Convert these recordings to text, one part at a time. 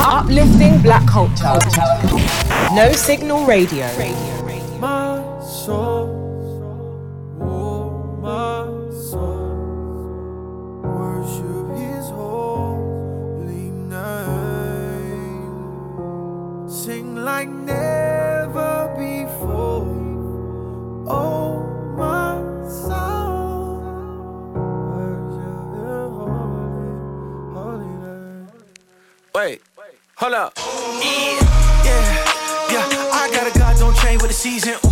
Uplifting black culture. No Signal Radio. My hold up. Yeah, yeah. I got a God, don't change with the season.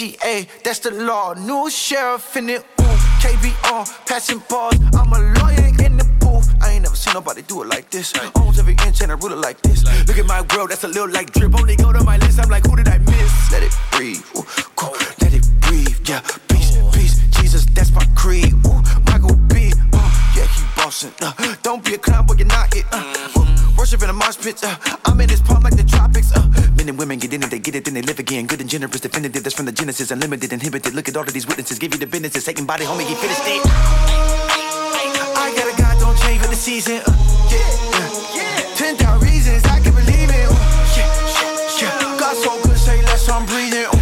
That's the law. New sheriff in it. Ooh, KB on, passing balls. I'm a lawyer in the booth. I ain't never seen nobody do it like this. Owns every inch and I rule it like this. Look at my world, that's a little like drip. Only go to my list, I'm like, who did I miss? Let it breathe, ooh, cool. let it breathe, yeah. Peace, oh. peace, Jesus, that's my creed. Ooh, bossing. Uh, don't be a clown, but you're not it. Uh, ooh, worship in a mosh pit. Uh, I'm in this palm like the tropics. Uh, men and women get in it, they get it, then they live again. Good and generous, definitive. That's from the Genesis, unlimited, inhibited. Look at all of these witnesses, give you the businesses. Taking body, homie, he finished it. I got a God, don't change with the season. Uh, yeah, yeah. Ten thousand reasons I can believe it. Uh, yeah, yeah, yeah. God so good, say less, I'm breathing. Uh,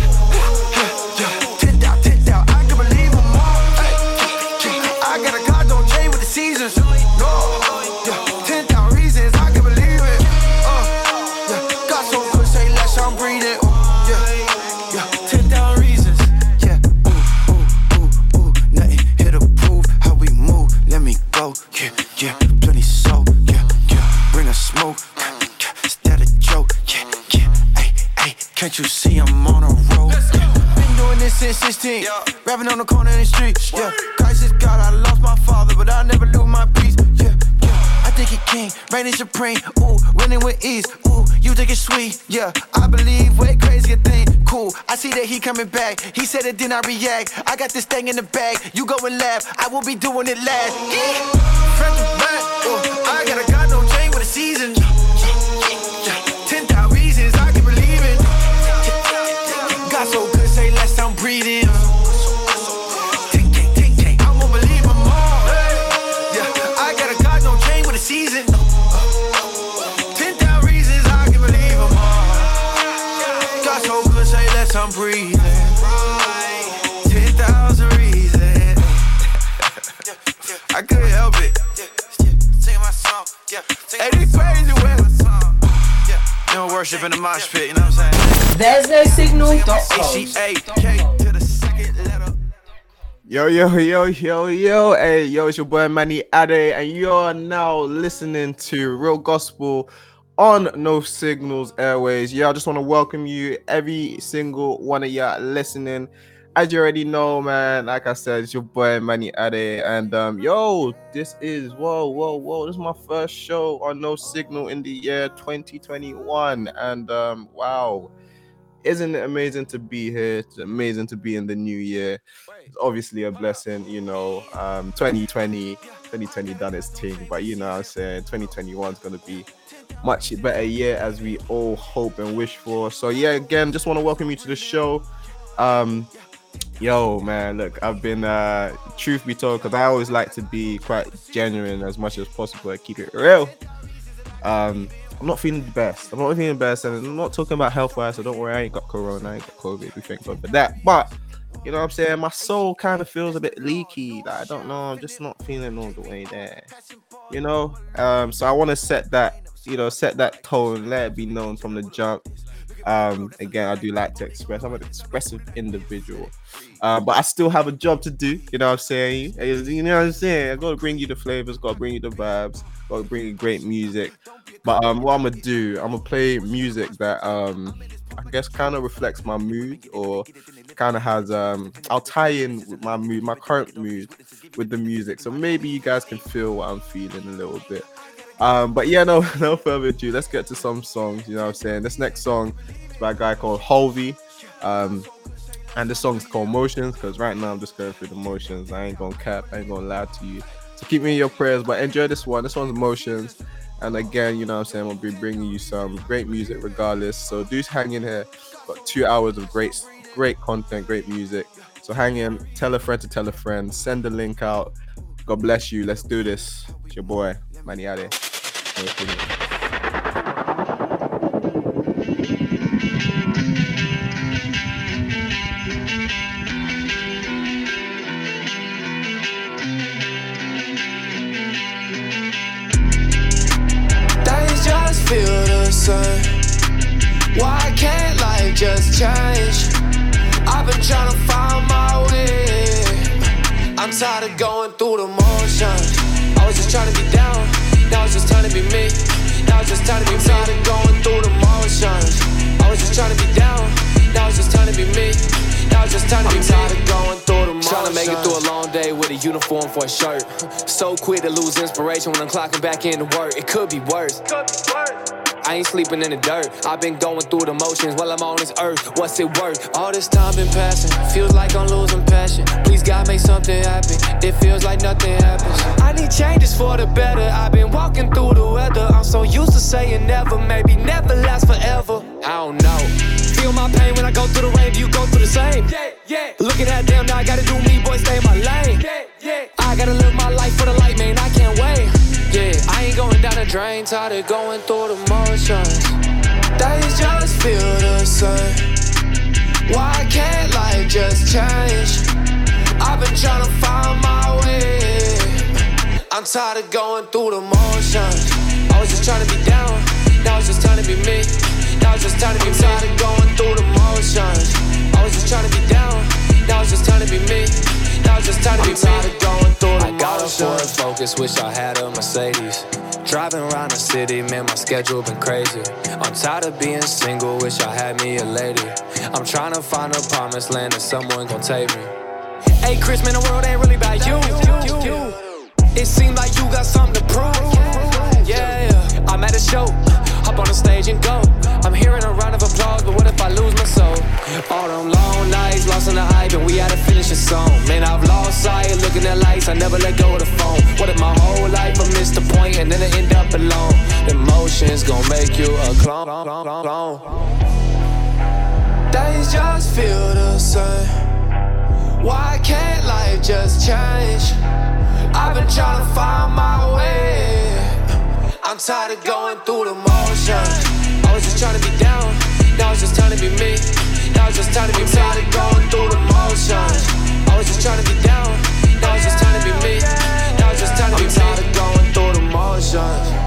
you see I'm on a roll? Been doing this since 16. Yeah. Rapping on the corner in the street. Yeah. Christ is God. I lost my father, but I never lose my peace. Yeah, yeah. I think he king, reigning supreme. Ooh, winning with ease. Ooh, you think it's sweet. Yeah, I believe way crazier thing. Cool, I see that he coming back. He said it, then I react. I got this thing in the bag. You go and laugh. I will be doing it last. Yeah. Front to back. Ooh, I got a God, don't with the season. Hey, this crazy way. You know, worship in the mosh pit, you know what I'm saying? There's no signal.com. ACA to the second letter. Yo, yo, yo, yo, yo. Hey, yo, it's your boy Manny Ade, and you're now listening to Real Gospel on No Signals Airways. Yeah, I just want to welcome you, every single one of you listening. As you already know, man, like I said, it's your boy Manny Ade, and um, yo, this is whoa, whoa, whoa. This is my first show on No Signal in the year 2021, and um, wow, isn't it amazing to be here? It's amazing to be in the new year. It's obviously a blessing, you know. Um, 2020, 2020 done its thing, but you know what I'm saying 2021 is gonna be much better year as we all hope and wish for. So yeah, again, just want to welcome you to the show. Um, yo, man, look, I've been uh truth be told, because I always like to be quite genuine as much as possible and keep it real. Um, I'm not feeling the best. I'm not feeling the best, and I'm not talking about health wise. So don't worry, I ain't got corona, I ain't got COVID. We thank God for that. But you know what I'm saying? My soul kind of feels a bit leaky. Like I don't know, I'm just not feeling all the way there. You know? Um, so I want to set that, you know, set that tone, let it be known from the jump. Um, again, I do like to express. I'm an expressive individual, uh, but I still have a job to do. You know what I'm saying? You know what I'm saying? I got to bring you the flavors, got to bring you the vibes, got to bring you great music. But um, what I'm gonna do, I'm gonna play music that um, I guess kind of reflects my mood or kind of has um, I'll tie in with my mood, my current mood, with the music. So maybe you guys can feel what I'm feeling a little bit. Um, but yeah, no, no further ado. Let's get to some songs. You know what I'm saying? This next song is by a guy called Hulvey. Um, And the song's called Motions because right now I'm just going through the motions. I ain't gonna cap, I ain't gonna lie to you. So keep me in your prayers, but enjoy this one. This one's Motions. And again, you know what I'm saying, I'll be bringing you some great music regardless. So do hang in here. Got two hours of great, great content, great music. So hang in, tell a friend to tell a friend, send the link out. God bless you. Let's do this. It's your boy, Just feel the same. Why can't life just change? I've been trying to find my way. I'm tired of going through the motions. I was just trying to be down. Now it's just time to be me. Now it's just time to be tired of going through the motions. I was just trying to be down. Now it's just time to be me. Now it's just time to be tired of going through the motions. Trying to make it through a long day with a uniform for a shirt. So quick to lose inspiration when I'm clocking back into work. It could be worse. I ain't sleeping in the dirt. I've been going through the motions while I'm on this earth. What's it worth? All this time been passing. Feels like I'm losing passion. Please God make something happen. It feels like nothing happens. I need changes for the better. I've been walking through the weather. I'm so used to saying never. Maybe never last forever. I don't know. Feel my pain when I go through the rain. Do you go through the same? Yeah, yeah. Looking at them now, I gotta do me, boy, stay in my lane. Yeah, yeah. I gotta live my life for the light, man. I can't wait. I ain't going down the drain, tired of going through the motions. Days just feel the same. Why can't life just change? I've been trying to find my way. I'm tired of going through the motions. I was just trying to be down. Now it's just time to be me. Now it's just time to be me. tired of going through the motions. I was just trying to be down. Now it's just time to be me. Now it's just time to be tired of going through the I I got a Ford Focus, wish I had a Mercedes. Driving around the city, man, my schedule been crazy. I'm tired of being single, wish I had me a lady. I'm trying to find a promised land and someone gon' take me. Hey, Chris, man, the world ain't really about you. It seems like you got something to prove. Yeah, I'm at a show, hop on the stage and go. I'm hearing a round of applause, but what if I lose my soul? All them long lost in the hype, and we had to finish a song. Man, I've lost sight, looking at lights, I never let go of the phone. What if my whole life I missed the point and then I end up alone? Emotions gon' make you a clone. Days just feel the same. Why can't life just change? I've been trying to find my way. I'm tired of going through the motions. I was just trying to be down. Now it's just time to be me. Now it's just time to be tired of going through the motions. I was just trying to be down. Now it's just time to be me. Now it's just time to be tired of going through the motions.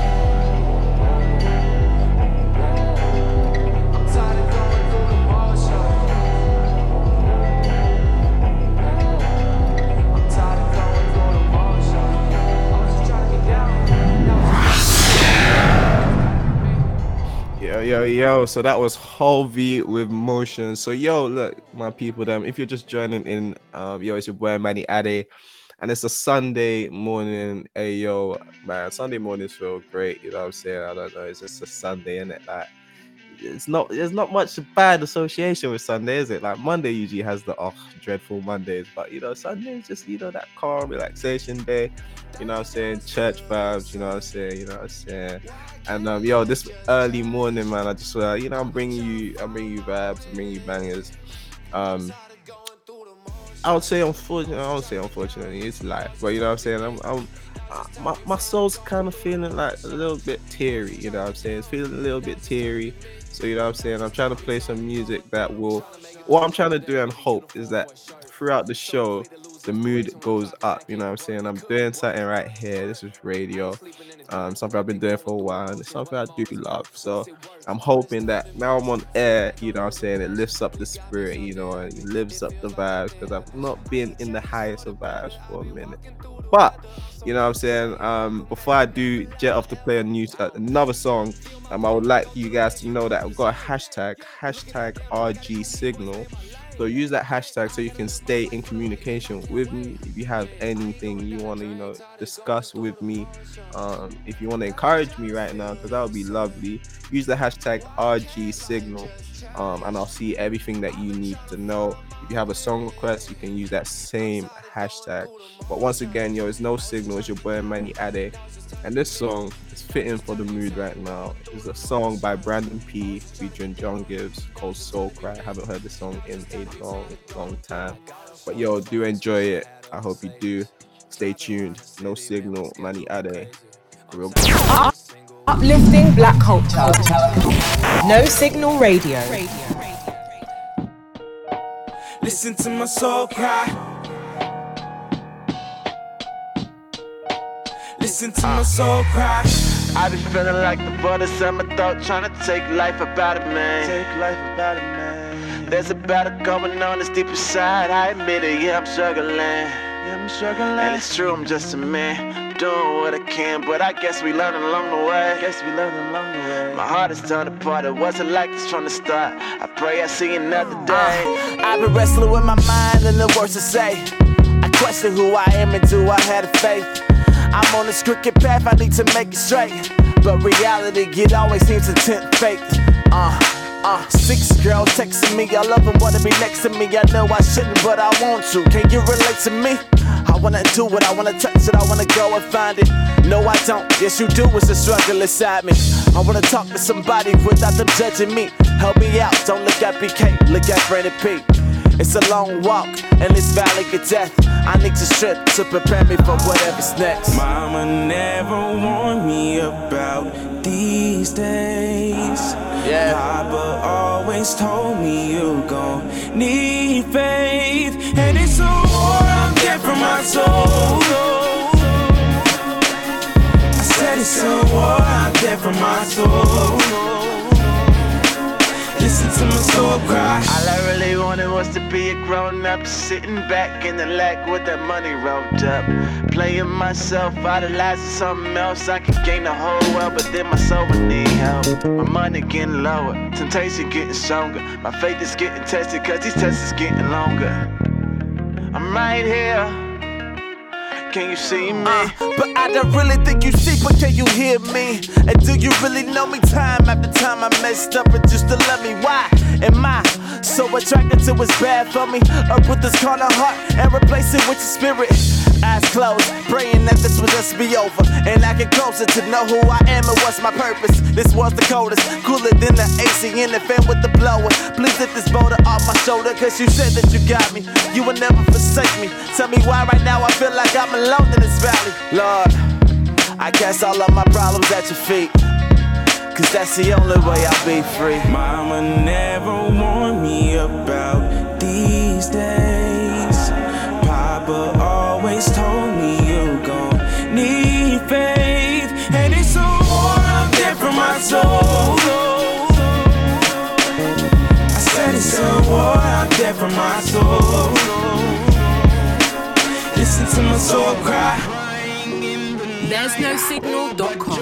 Yo, yo. So that was Hulvey with motion. So yo, look, my people, them. If you're just joining in, um, yo, it's your boy Manny Ade, and it's a Sunday morning. Hey, yo, man, Sunday mornings feel great. You know what I'm saying? I don't know. It's just a Sunday, isn't it? Like, it's not. There's not much bad association with Sunday, is it? Like Monday usually has the oh dreadful Mondays, but you know Sunday is just you know that calm relaxation day. You know what I'm saying? Church vibes. You know what I'm saying? You know what I'm saying? And um, yo, this early morning, man, I just uh, you know, I'm bringing you, I'm bringing you vibes, I'm bringing you bangers. Um, I would say unfortunately, I would say unfortunately, it's life, but you know what I'm saying. I'm, I'm my, my soul's kind of feeling like a little bit teary. You know what I'm saying? It's feeling a little bit teary. So you know what I'm saying. I'm trying to play some music that will. What I'm trying to do and hope is that throughout the show, the mood goes up. You know what I'm saying? I'm doing something right here. This is radio. Um, something I've been doing for a while, and it's something I do love. So I'm hoping that now I'm on air, you know what I'm saying, it lifts up the spirit, you know, and it lifts up the vibes because I've not been in the highest of vibes for a minute. But you know what I'm saying? Um, before I do jet off to play a new uh, another song, um, I would like you guys to know that I've got a hashtag, hashtag RG Signal. So use that hashtag so you can stay in communication with me. If you have anything you want to, you know, discuss with me, um, if you want to encourage me right now, because that would be lovely. Use the hashtag RG Signal. Um, and I'll see everything that you need to know. If you have a song request, you can use that same hashtag. But once again, yo, it's no signal. It's your boy Manny Ade, and this song is fitting for the mood right now. It's a song by Brandon P featuring John Givez called Soul Cry. I haven't heard the song in a long, long time. But yo, do enjoy it. I hope you do. Stay tuned. No signal, Manny Ade. Real. Uplifting black culture. No Signal Radio. Listen to my soul cry. Listen to my soul cry. I be feeling like the bullets in my throat, trying to take life about it, man. Take life about it, man. There's a battle going on that's deep inside. I admit it, yeah, I'm struggling. Yeah, I'm struggling. And it's true, I'm just a man, doing what I can, but I guess we learn along the way. Guess we learn along the way. My heart is torn apart. It wasn't like this from the start. I pray I see another day. I've been wrestling with my mind and the words to say. I question who I am and do I have the faith. I'm on this crooked path, I need to make it straight. But reality, it always seems to tempt fate. Uh, uh, six girls texting me, I love them, wanna be next to me. I know I shouldn't, but I want to. Can you relate to me? I wanna do it, I wanna touch it, I wanna go and find it. No, I don't. Yes, you do. It's a struggle inside me. I wanna talk to somebody without them judging me. Help me out. Don't look at BK, look at Brandon P. It's a long walk, and this valley of death. I need to strip to prepare me for whatever's next. Mama never warned me about these days. Yeah. Papa always told me you gon' need faith. And it's a war Dead for my soul. I said it's a war I'm dead for my soul. Listen to my soul cry. All I really wanted was to be a grown up, sitting back in the lag with that money rolled up. Playing myself, idolizing something else. I could gain the whole world, but then my soul would need help. My money getting lower, temptation getting stronger. My faith is getting tested, cause these tests is getting longer. I'm right here. Can you see me? Uh, but I don't really think you see, but can you hear me? And do you really know me time after time I messed up and just to love me? Why am I so attracted to what's bad for me? Or with this carnal heart and replace it with your spirit? Eyes closed, praying that this would just be over. And I get closer to know who I am and what's my purpose. This was the coldest, cooler than the AC in the fan with the blower. Please lift this boulder off my shoulder, cause you said that you got me. You will never forsake me. Tell me why right now I feel like I'm alone in this valley. Lord, I cast all of my problems at your feet. Cause that's the only way I'll be free. Mama never warned me about these days. Papa always told me you gon' need faith. And it's dead for my soul. I said it's a war I'm dead for my soul. Listen to my soul cry. No signal.com.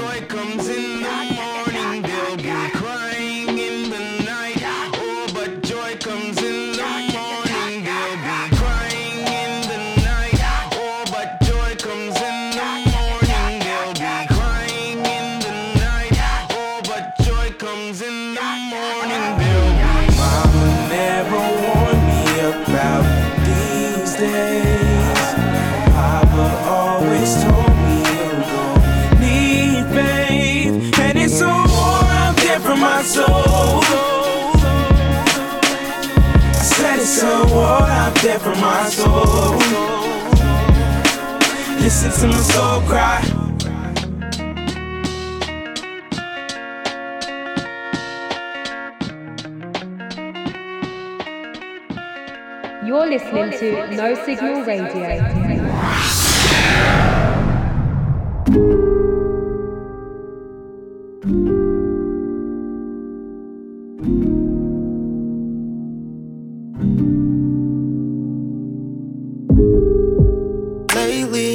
dead for my soul. Listen to my soul cry. You're listening to No Signal Radio.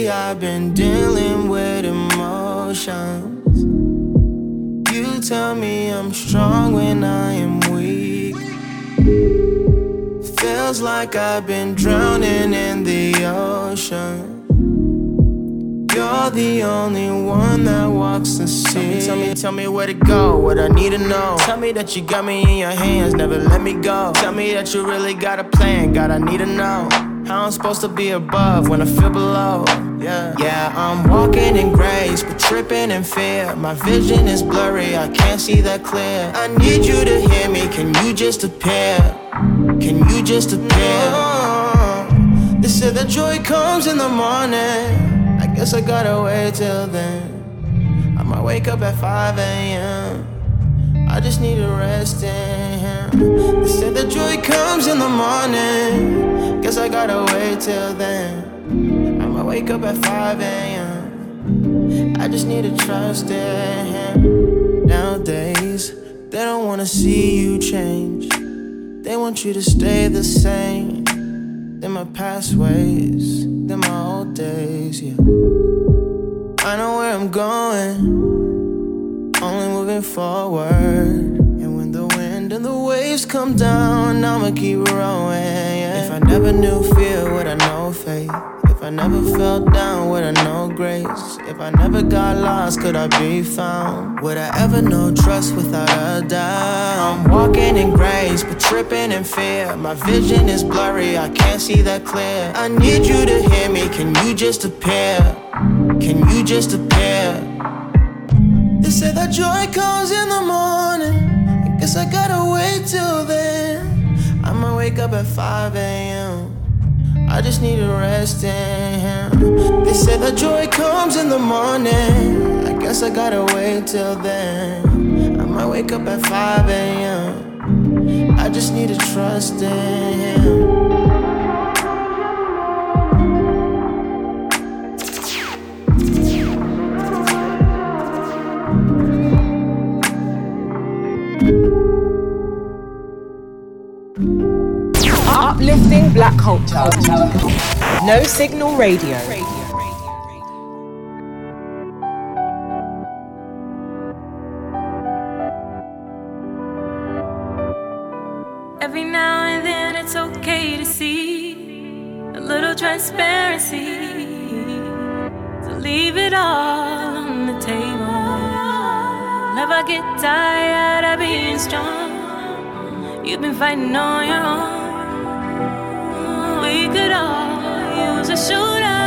Lately, I've been dealing with emotions. You tell me I'm strong when I am weak. Feels like I've been drowning in the ocean. you're the only one that walks the sea. Tell me, tell me where to go, what I need to know. Tell me that you got me in your hands, never let me go. Tell me that you really got a plan, God, I need to know. How I'm supposed to be above when I feel below. Yeah, yeah, I'm walking in grace, but tripping in fear. My vision is blurry, I can't see that clear. I need you to hear me, can you just appear? Can you just appear? They said that joy comes in the morning. I guess I gotta wait till then. I might wake up at 5 a.m. I just need to rest in. They said the joy comes in the morning. Guess I gotta wait till then. I might wake up at 5 a.m. I just need to trust in Him. Nowadays, they don't wanna see you change. They want you to stay the same. Than my past ways, than my old days, yeah. I know where I'm going, only moving forward. The waves come down, I'ma keep rowing. Yeah. If I never knew fear, would I know faith? If I never fell down, would I know grace? If I never got lost, could I be found? Would I ever know trust without a doubt? I'm walking in grace, but tripping in fear. My vision is blurry, I can't see that clear. I need you to hear me, can you just appear? Can you just appear? They say that joy comes in the morning. I guess I gotta wait till then. I'ma wake up at 5 a.m. I just need to rest in Him. They say that joy comes in the morning. I guess I gotta wait till then. I might wake up at 5 a.m. I just need to trust in Him. Uplifting black culture. No Signal Radio. Every now and then it's okay to see a little transparency. To leave it all on the table. Never get tired of being strong. You've been fighting on your own. We could all use a shoulder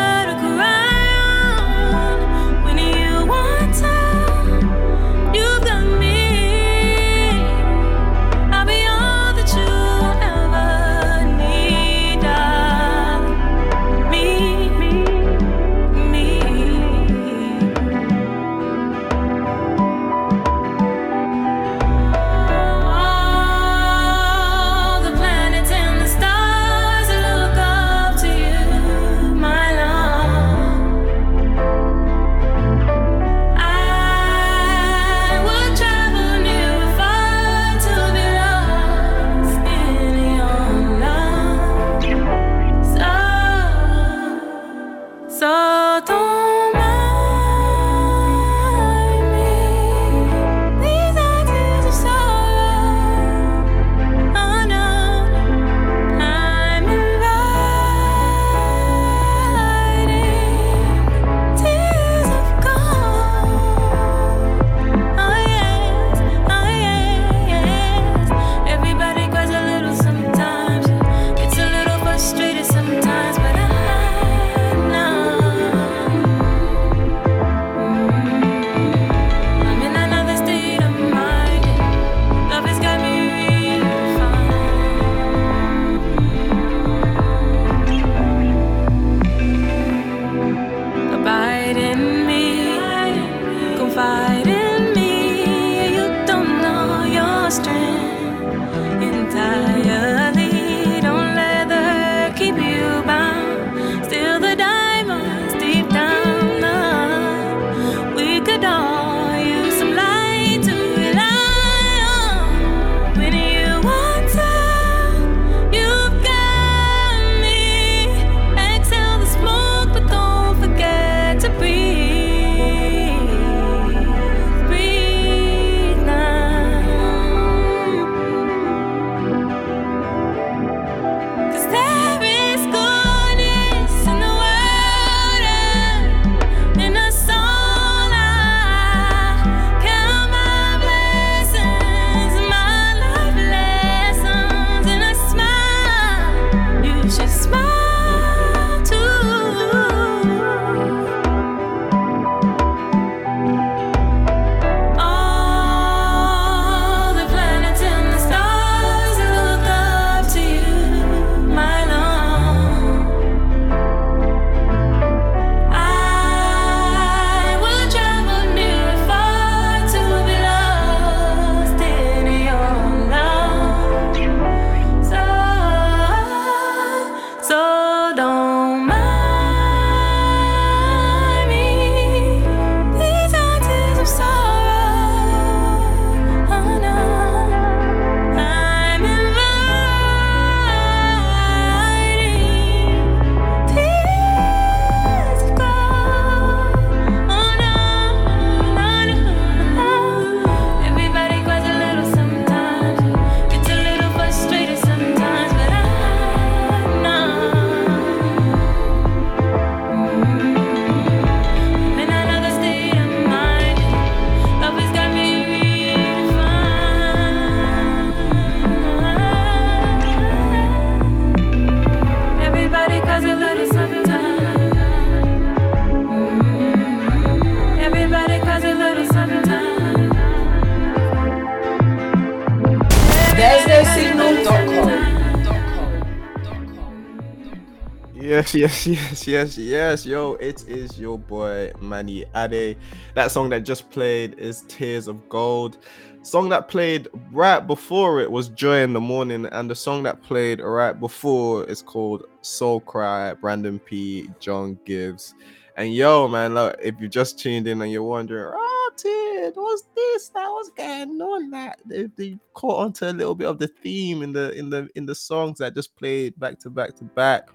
Yes, yes, yes, yes, yes. Yo, it is your boy Manny Ade. That song that just played is Tears of Gold. Song that played right before it was Joy in the Morning, and the song that played right before is called Soul Cry, Brandon P, John Givez. And yo, man, look, if you just tuned in and you're wondering, ah, oh, Tid, what's this? That was going on. That they, they caught onto a little bit of the theme in the in the in the songs that just played back to back to back.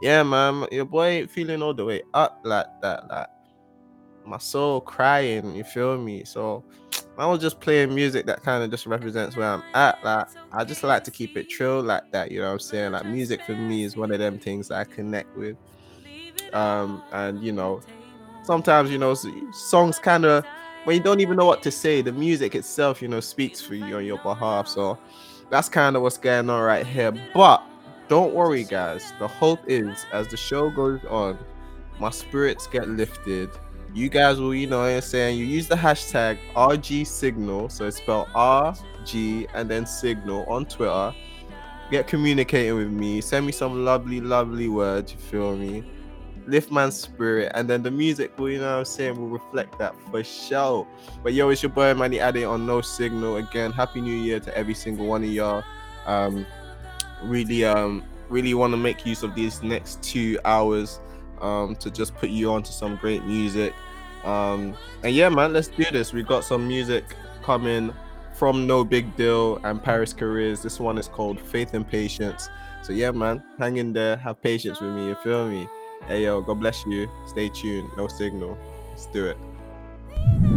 Yeah, man, your boy ain't feeling all the way up like that. Like my soul crying, you feel me? So I was just playing music that kind of just represents where I'm at. Like I just like to keep it chill like that, you know what I'm saying? Like music for me is one of them things that I connect with. Um, and you know, sometimes you know songs kind of when you don't even know what to say, the music itself, you know, speaks for you on your behalf. So that's kind of what's going on right here. But don't worry, guys. The hope is as the show goes on, my spirits get lifted. You guys will, you know, I'm saying you use the hashtag RG Signal, so it's spelled R G and then Signal on Twitter. Get communicating with me. Send me some lovely, lovely words. You feel me? lift man's spirit, and then the music will, you know what I'm saying, will reflect that for sure. But yo, it's your boy Manny Ade on No Signal. Again, happy new year to every single one of y'all. Um really um really want to make use of these next two hours um to just put you on to some great music. Um and yeah man, let's do this. We got some music coming from nobigdyl and Parris Chariz. This one is called Faith and Patience. So yeah, man, hang in there, have patience with me, you feel me? Hey yo, God bless you. Stay tuned. No signal. Let's do it.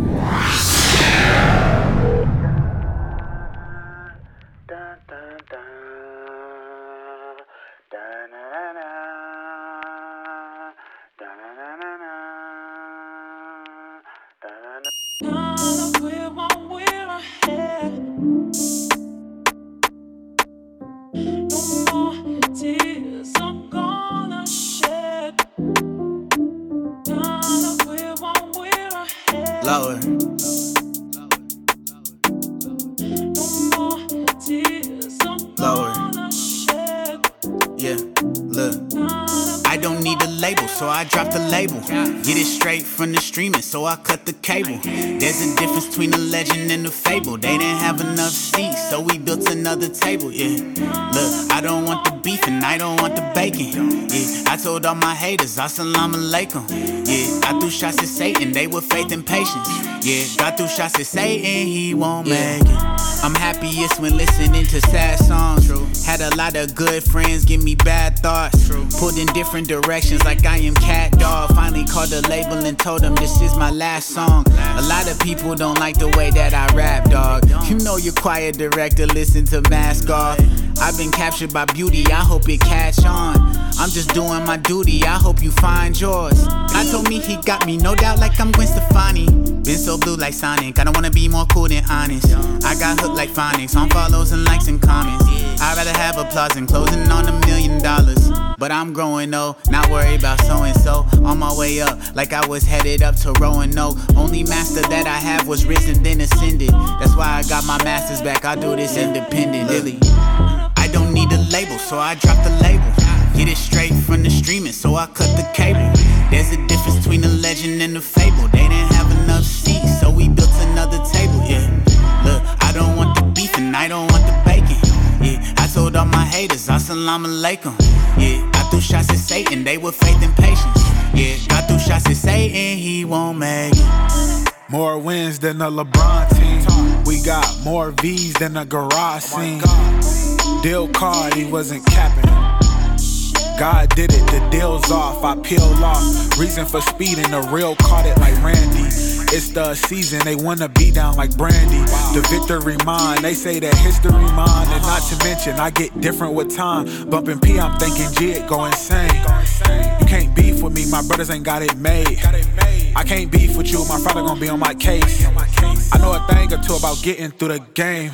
Label. Get it straight from the streaming, so I cut the cable. There's a difference between a legend and a fable. They didn't have enough seats, so we built another table. Yeah, look, I don't want the beef and I don't want the bacon. Yeah, I told all my haters, assalamu alaikum. Yeah, I threw shots at Satan, they were faith and patience. Yeah, God threw shots at Satan, he won't make it. I'm happiest when listening to sad songs. Had a lot of good friends give me bad thoughts. Pulled in different directions like I am cat dog. Finally called the label and told them this is my last song. A lot of people don't like the way that I rap, dog. You know your quiet director listen to Mask Off. I've been captured by beauty, I hope it catch on. I'm just doing my duty, I hope you find yours. I told me he got me, no doubt, like I'm Gwen Stefani. Been so blue like Sonic, I don't wanna be more cool than honest. I got hooked like phonics, on follows and likes and comments. I'd rather have applause than closing on a million dollars. But I'm growing though, not worried about so and so. On my way up, like I was headed up to Roanoke. Only master that I have was risen, then ascended. That's why I got my masters back, I do this independently. Don't need a label, so I drop the label. Get it straight from the streaming, so I cut the cable. There's a difference between a legend and a fable. They didn't have enough seats, so we built another table. Yeah, look, I don't want the beef and I don't want the bacon. Yeah, I told all my haters, assalamu alaikum. Yeah, I threw shots at Satan, they were faith and patience. Yeah, I threw shots at Satan, he won't make it. More wins than a LeBron team. We got more V's than a garage oh scene. Deal card, he wasn't capping. God did it, the deal's off. I peel off. Reason for speeding, the real caught it like Randy. It's the season, they wanna be down like Brandy. The victory mine, they say that history mine. And not to mention, I get different with time. Bumping P, I'm thinking G, it go insane. You can't beef with me, my brothers ain't got it made. I can't beef with you, my father gon' be on my case. I know a thing or two about getting through the game.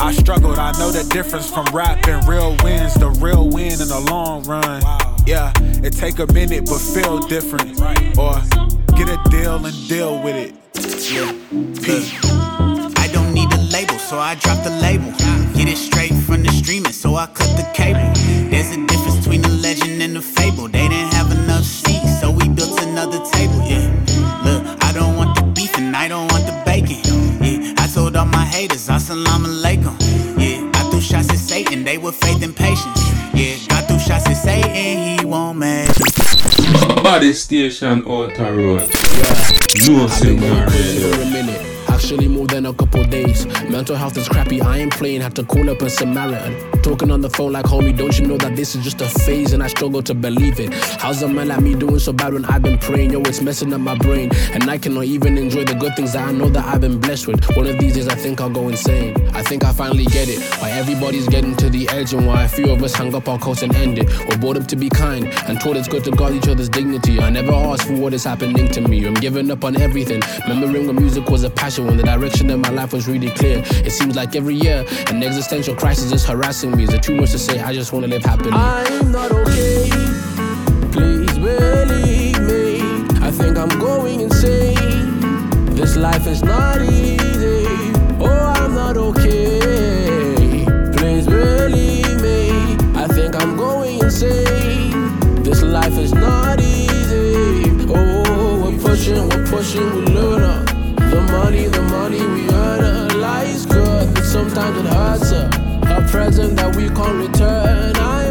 I struggled, I know the difference from rap and real wins. The real win in the long run. Yeah, it take a minute but feel different. Or get a deal and deal with it. Yeah, P. I don't need a label, so I drop the label. Get it straight from the streaming, so I cut the cable. Body station, Outer Road. Yeah. No signal radio actually more than a couple days. Mental health is crappy, I ain't playing, had to call up a Samaritan. Talking on the phone like, homie, don't you know that this is just a phase and I struggle to believe it? How's a man like me doing so bad when I've been praying? Yo, it's messing up my brain, and I cannot even enjoy the good things that I know that I've been blessed with. One of these days, I think I'll go insane. I think I finally get it. Why everybody's getting to the edge, and why a few of us hung up our coats and ended. We're brought up to be kind and taught it's good to guard each other's dignity. I never asked for what is happening to me. I'm giving up on everything. Remembering when music was a passion, when the direction of my life was really clear. It seems like every year an existential crisis is harassing me. Is it too much to say? I just wanna live happily. I'm not okay. Please believe me. I think I'm going insane. This life is not easy. Oh, I'm not okay. Please believe me. I think I'm going insane. This life is not easy. Oh, we're pushing, we're pushing, we learn up. Money, the money we earn, life's good, but sometimes it hurts. Uh. A present that we can't return. I'm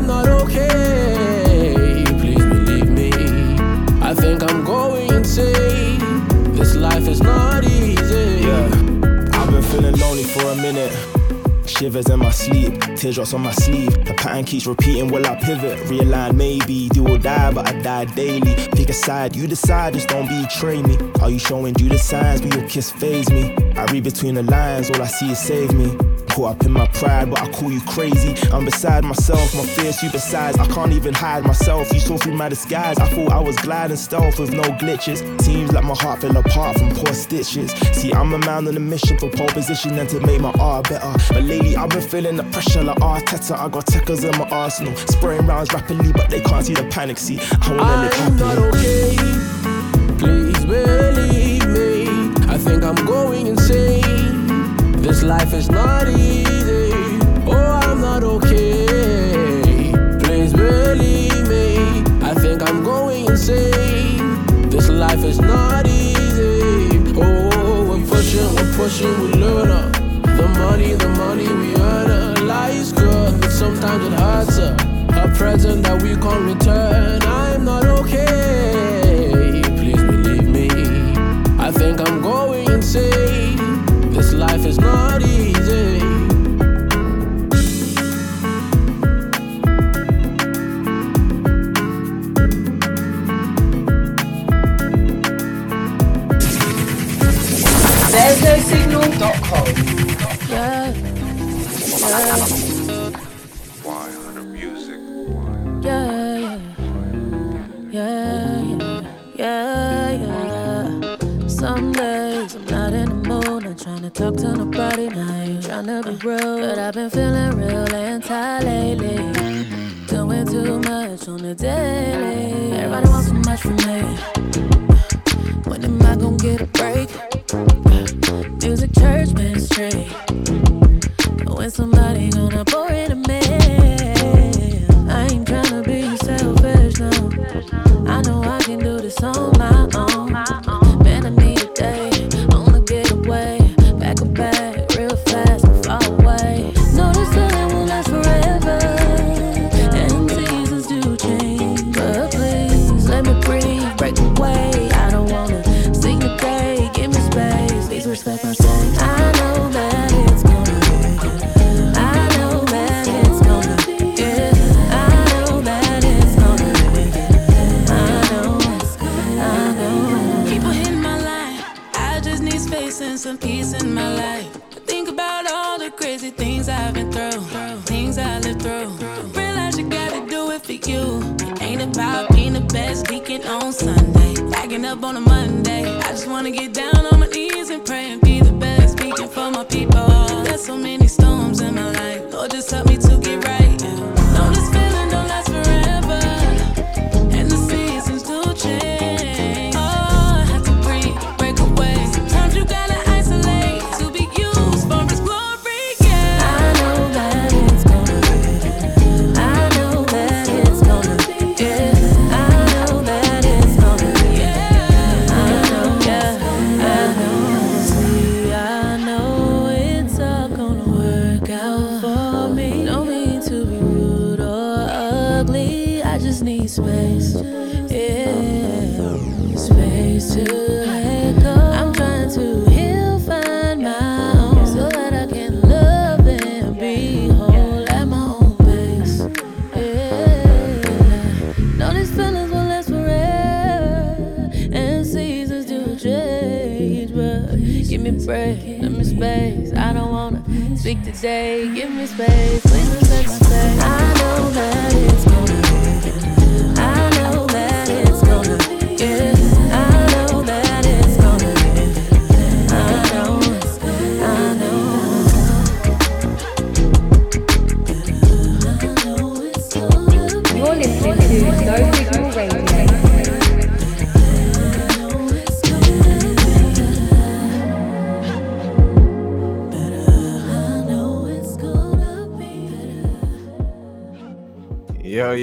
Shivers in my sleep, teardrops on my sleeve. The pattern keeps repeating, will I pivot? Realign, maybe, do or die, but I die daily. Pick a side, you decide, just don't betray me. Are you showing you the signs? Will your kiss phase me? I read between the lines, all I see is save me. Caught up in my pride, but I call you crazy. I'm beside myself, my fears you besides. I can't even hide myself. You saw through my disguise. I thought I was gliding stealth with no glitches. Seems like my heart fell apart from poor stitches. See, I'm a man on a mission for pole position and to make my art better. But lately, I've been feeling the pressure like Arteta. I got techers in my arsenal, spraying rounds rapidly, but they can't see the panic. See, I wanna live I'm not okay. Please believe me. I think I'm going insane. This life is not easy. Oh, I'm not okay. Please believe me. I think I'm going insane. This life is not easy. Oh, we're pushing, we're pushing, we learn up. The money, the money we earn. Life's good, but sometimes it hurts. A present that we can't return. I'm signal.com. Yeah. Yeah. Yeah. Yeah. Yeah. Yeah. Yeah. Some days I'm not in the mood, not trying to talk to nobody, not even trying to be real. But I've been feeling real anti lately. Doing too much on the daily. Everybody wants too much from me. When am I gonna get a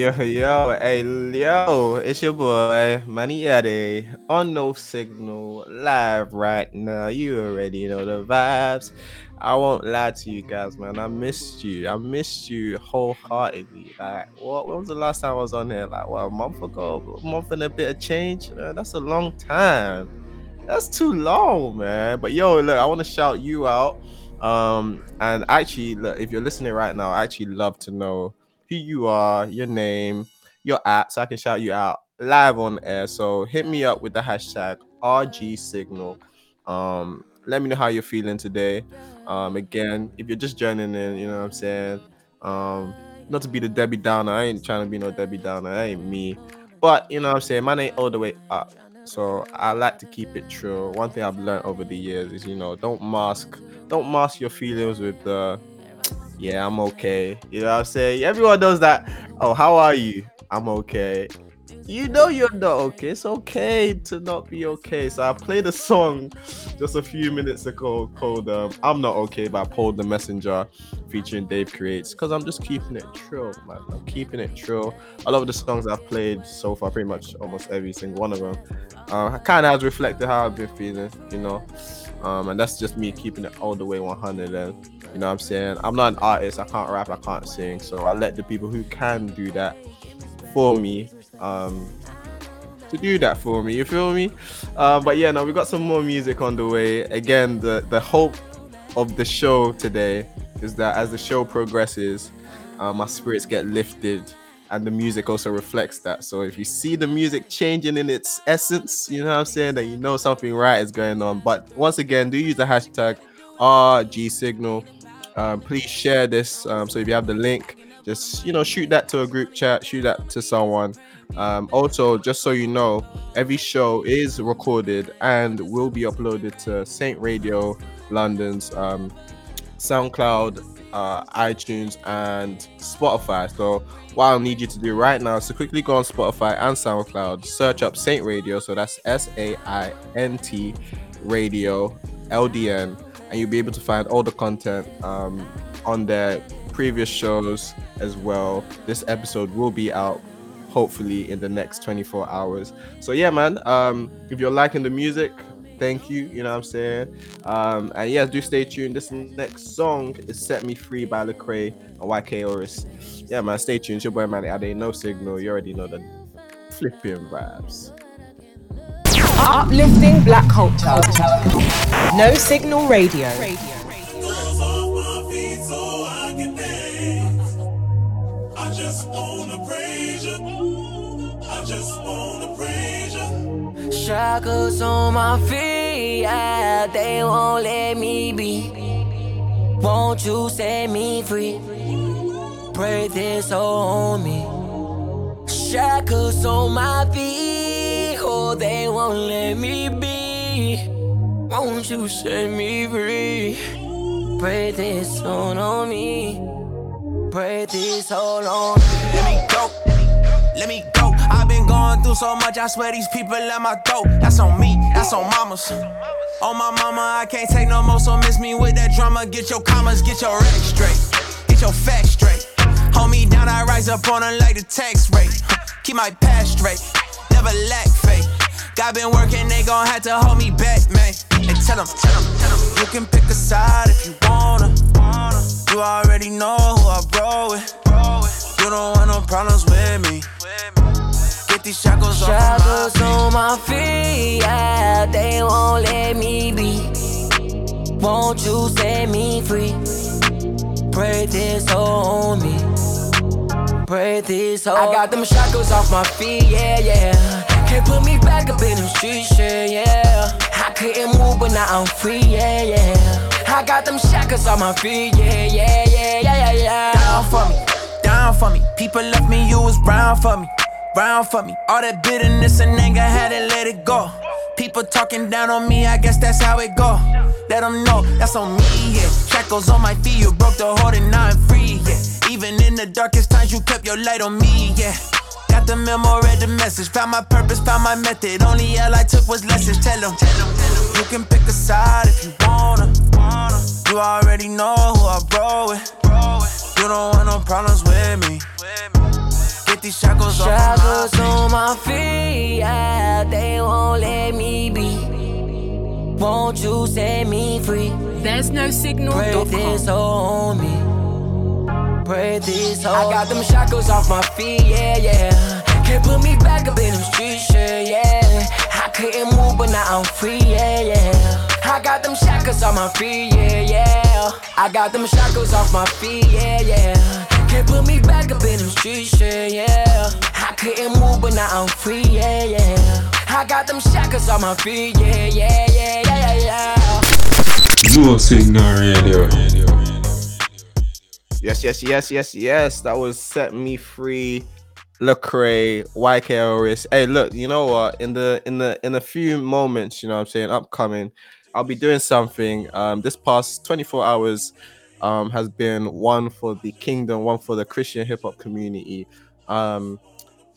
Yo, yo, hey, yo, it's your boy, Manny Ade, on No Signal, live right now. You already know the vibes. I won't lie to you guys, man. I missed you. I missed you wholeheartedly. Like, what? When was the last time I was on here? Like, what, a month ago? A month and a bit of change? Man, that's a long time. That's too long, man. But yo, look, I want to shout you out. Um, and actually, look, if you're listening right now, I actually love to know who you are, your name, your app, so I can shout you out live on air. So hit me up with the hashtag RG Signal. Um, let me know how you're feeling today. Um, again, if you're just joining in, you know what I'm saying. Um, not to be the Debbie Downer, I ain't trying to be no Debbie Downer, that ain't me. But you know what I'm saying, mine ain't all the way up. So I like to keep it true. One thing I've learned over the years is, you know, don't mask, don't mask your feelings with the yeah, I'm okay. You know what I'm saying? Everyone knows that. Oh, how are you? I'm okay. You know you're not okay. It's okay to not be okay. So I played a song just a few minutes ago called um, I'm Not Okay by Paul the Messenger featuring Dave Creates because I'm just keeping it true, man. I'm keeping it true. A lot of the songs I've played so far, pretty much almost every single one of them, uh, kind of has reflected how I've been feeling, you know. Um, and that's just me keeping it all the way 100 and you know what I'm saying? I'm not an artist, I can't rap, I can't sing. So I let the people who can do that for me um to do that for me. You feel me? Uh, but yeah, now we got some more music on the way. Again, the the hope of the show today is that as the show progresses, uh, my spirits get lifted, and the music also reflects that. So if you see the music changing in its essence, you know what I'm saying, that you know something right is going on. But once again, do use the hashtag RG Signal. Um, please share this. Um, so if you have the link, just you know shoot that to a group chat, shoot that to someone. Um, also, just so you know, every show is recorded and will be uploaded to Saint Radio London's um, SoundCloud, uh, iTunes, and Spotify. So, what I'll need you to do right now is to quickly go on Spotify and SoundCloud, search up Saint Radio. So that's S A I N T Radio LDN, and you'll be able to find all the content um, on their previous shows as well. This episode will be out hopefully in the next 24 hours. So yeah, man. Um, if you're liking the music, thank you. You know what I'm saying? Um, and yeah, do stay tuned. This next song is Set Me Free by Lecrae and YK Osiris. Yeah, man, stay tuned. It's your boy Manny Ade, no signal. You already know the flipping vibes. Uplifting black culture. No Signal Radio. Shackles on my feet, yeah, they won't let me be. Won't you set me free? Pray this on me. Shackles on my feet, oh, they won't let me be. Won't you set me free? Pray this on on me. Pray this hold on. Me. Let me go. Let me go. I've been going through so much, I swear these people let my throat. That's on me, that's on mamas. On my mama, I can't take no more, so miss me with that drama. Get your commas, get your rec straight. Get your facts straight. Hold me down, I rise up on her like the tax rate. Keep my past straight, never lack faith. God been working, they gon' have to hold me back, man. And tell them, tell them, tell them. You can pick a side if you wanna. You already know who I roll with. You don't want no problems with me. Get these shackles, shackles on my feet, yeah, they won't let me be. Won't you set me free? Break this on me. Break hold. I got them shackles off my feet, yeah, yeah. Can't put me back up in them streets, yeah, yeah. I couldn't move, but now I'm free, yeah, yeah. I got them shackles on my feet, yeah, yeah, yeah, yeah, yeah, yeah. Down for me, down for me. People left me, you was brown for me, brown for me. All that bitterness and anger, had to let it go. People talking down on me, I guess that's how it go. Let them know that's on me, yeah. Shackles on my feet, you broke the hold and now I'm free, yeah. Even in the darkest times, you kept your light on me, yeah. Got the memo, read the message. Found my purpose, found my method. Only L I took was lessons. Tell them, you can pick a side if you wanna. You already know who I roll with. You don't want no problems with me. Get these shackles, shackles on my feet. Yeah, they won't let me be. Won't you set me free? There's no signal. Pray this on me. Pray this on I got them shackles off my feet, yeah, yeah. Can't put me back up in them streets, yeah, yeah. I couldn't move, but now I'm free, yeah, yeah. I got them shackles off my feet, yeah, yeah. I got them shackles off my feet, yeah, yeah. Can't put me back up in them streets, yeah, yeah. I couldn't move, but now I'm free, yeah, yeah. I got them shackles on my feet, yeah, yeah, yeah, yeah, yeah, yeah. No signal radio. Yes, yes, yes, yes, yes. That was Set Me Free, Lecrae, YK Osiris. Hey, look, you know what? In the in the in a few moments, you know what I'm saying, upcoming, I'll be doing something. Um, this past 24 hours um has been one for the kingdom, one for the Christian hip hop community. Um,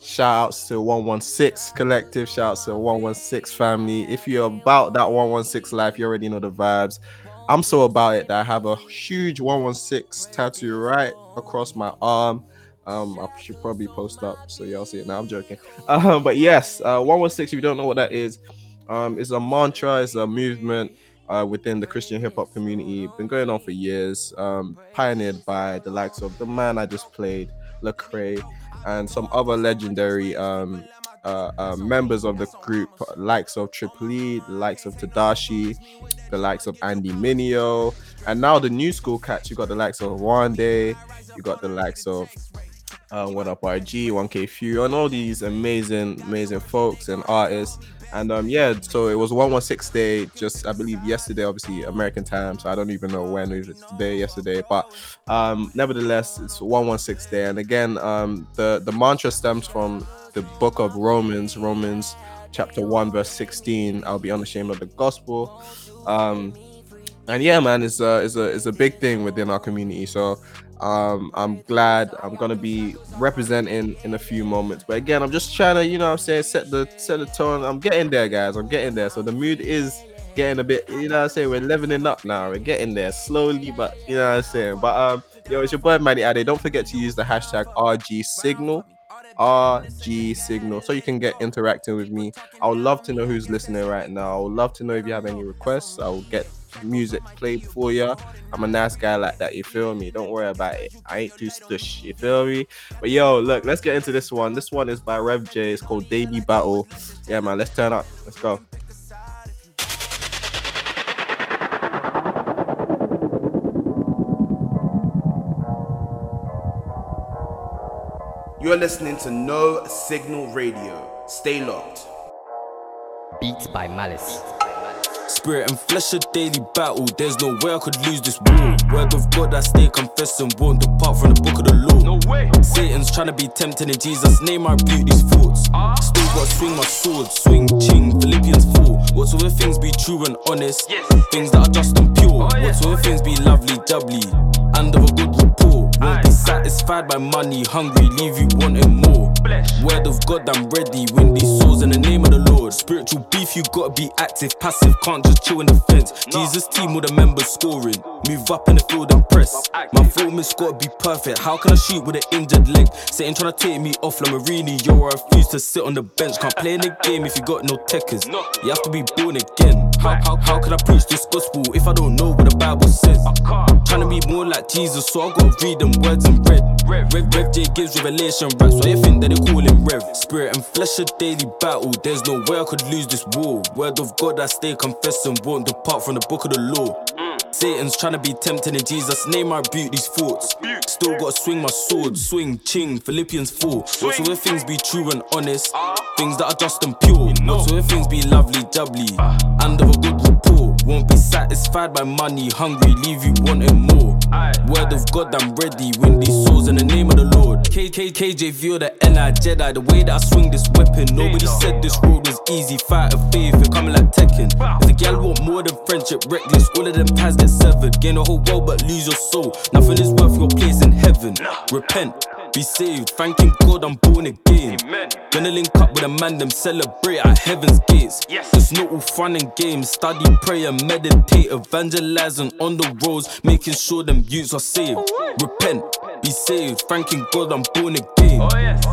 shout outs to 116 collective, shout outs to 116 family. If you're about that 116 life, you already know the vibes. I'm so about it that I have a huge 116 tattoo right across my arm. Um, I should probably post up so y'all see it. Now I'm joking. Um, but yes, uh, 116. If you don't know what that is, um, it's a mantra. It's a movement uh, within the Christian hip hop community. Been going on for years. Um, pioneered by the likes of the man I just played, Lecrae, and some other legendary um uh, uh, members of the group, likes of Trip Lee the likes of Tedashii, the likes of Andy Mineo, and now the new school catch. You got the likes of Wande, you got the likes of uh, What Up RG, 1K Phew, and all these amazing, amazing folks and artists. And um, yeah, so it was 116 day, just I believe yesterday, obviously American time. So I don't even know when it was today, yesterday, but um, nevertheless, it's 116 day. And again, um, the the mantra stems from the book of Romans, Romans chapter 1, verse 16. I'll be unashamed of the gospel. Um, and yeah, man, it's a it's a it's a big thing within our community. So um, I'm glad I'm gonna be representing in a few moments. But again, I'm just trying to, you know, I'm saying, set the set the tone. I'm getting there, guys. I'm getting there. So the mood is getting a bit, you know, I'm saying we're leveling up now. We're getting there slowly, but you know what I'm saying. But um, yo, it's your boy Manny Ade. Don't forget to use the hashtag RG Signal. RG Signal so you can get interacting with me. I would love to know who's listening right now. I would love to know if you have any requests. I will get music played for you. I'm a nice guy like that, you feel me? Don't worry about it. I ain't too stush, you feel me? But yo, look, let's get into this one. This one is by Rev J. It's called Daily Battle. Yeah, man, let's turn up. Let's go. You're listening to No Signal Radio. Stay locked. Beats by Malice. Spirit and flesh a daily battle. There's no way I could lose this war. Word of God, I stay confessing. Won't depart from the book of the law. No way. Satan's trying to be tempting in Jesus' name. I rebuke these thoughts. Ah. Still gotta swing my sword. Swing ching. Philippians 4. Whatsoever things be true and honest. Things that are just and pure. Oh, Whatsoever things be lovely, doubly. And of a good report. Won't be satisfied by money. Hungry, leave you wanting more. Word of God, I'm ready. Win these souls in the name of the Lord. Spiritual beef, you gotta be active. Passive, can't just chill in the fence. Jesus team with the members scoring. Move up in the field and press. My form is gotta be perfect. How can I shoot with an injured leg? Satan trying to take me off Lamarini. Yo, I refuse to sit on the bench. Can't play in the game if you got no techers. You have to be born again. How, how, how can I preach this gospel if I don't know what the Bible says? Trying to be more like Jesus, so I gotta read them words in red. Rev, Rev J gives revelation raps, why you think that they call him Rev? Spirit and flesh a daily battle, there's no way I could lose this war. Word of God, I stay confessing, won't depart from the book of the law. Mm. Satan's trying to be tempting in Jesus' name, I rebuke these thoughts. Still gotta swing my sword, swing, ching, Philippians 4. Whatsoever things be true and honest, things that are just and pure. Whatsoever things be lovely, doubly, and of a good report. Won't be satisfied by money, hungry, leave you wanting more. Word of God, I'm ready, win these souls in the name of the Lord. KK, KJV or the NI Jedi, the way that I swing this weapon. Nobody said this road was easy, fight of faith, you're coming like Tekken. If a gal want more than friendship, reckless, all of them ties get severed. Gain a whole world but lose your soul. Nothing is worth your place in heaven. Repent. Be saved, thanking God I'm born again. Gonna link up with a man, them celebrate at heaven's gates. It's not all fun and games. Study, pray, and meditate, evangelizing on the roads, making sure them youths are saved. Oh, Repent, be saved, thanking God I'm born again.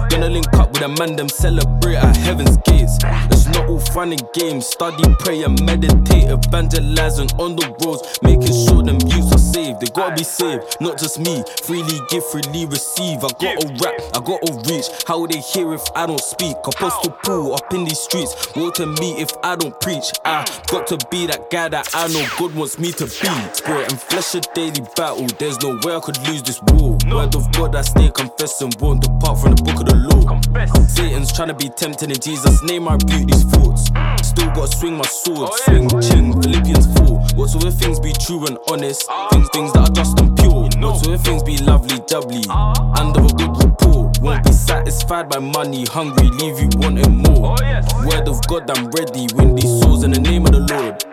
Gonna link up with a man, them celebrate at heaven's gates. It's not all fun and games. Study, pray, and meditate, evangelizing on the roads, making sure them youths are saved. They gotta be saved, not just me. Freely give, freely receive. I gotta rap, I gotta reach. How they hear if I don't speak? Apostle Paul up in these streets. To me if I don't preach. I got to be that guy that I know God wants me to be. Spirit and flesh a daily battle. There's no way I could lose this war. Word of God, I stay confessing. Won't depart from the book of the law. Satan's trying to be tempting in Jesus' name. I rebuke these thoughts. Still gotta swing my sword, swing, ching, Philippians 4. Whatsoever things be true and honest, things, things that are just and pure. Whatsoever things be lovely, jubbly, and of a good report. Won't be satisfied by money, hungry, leave you wanting more. Word of God, I'm ready, win these souls in the name of the Lord.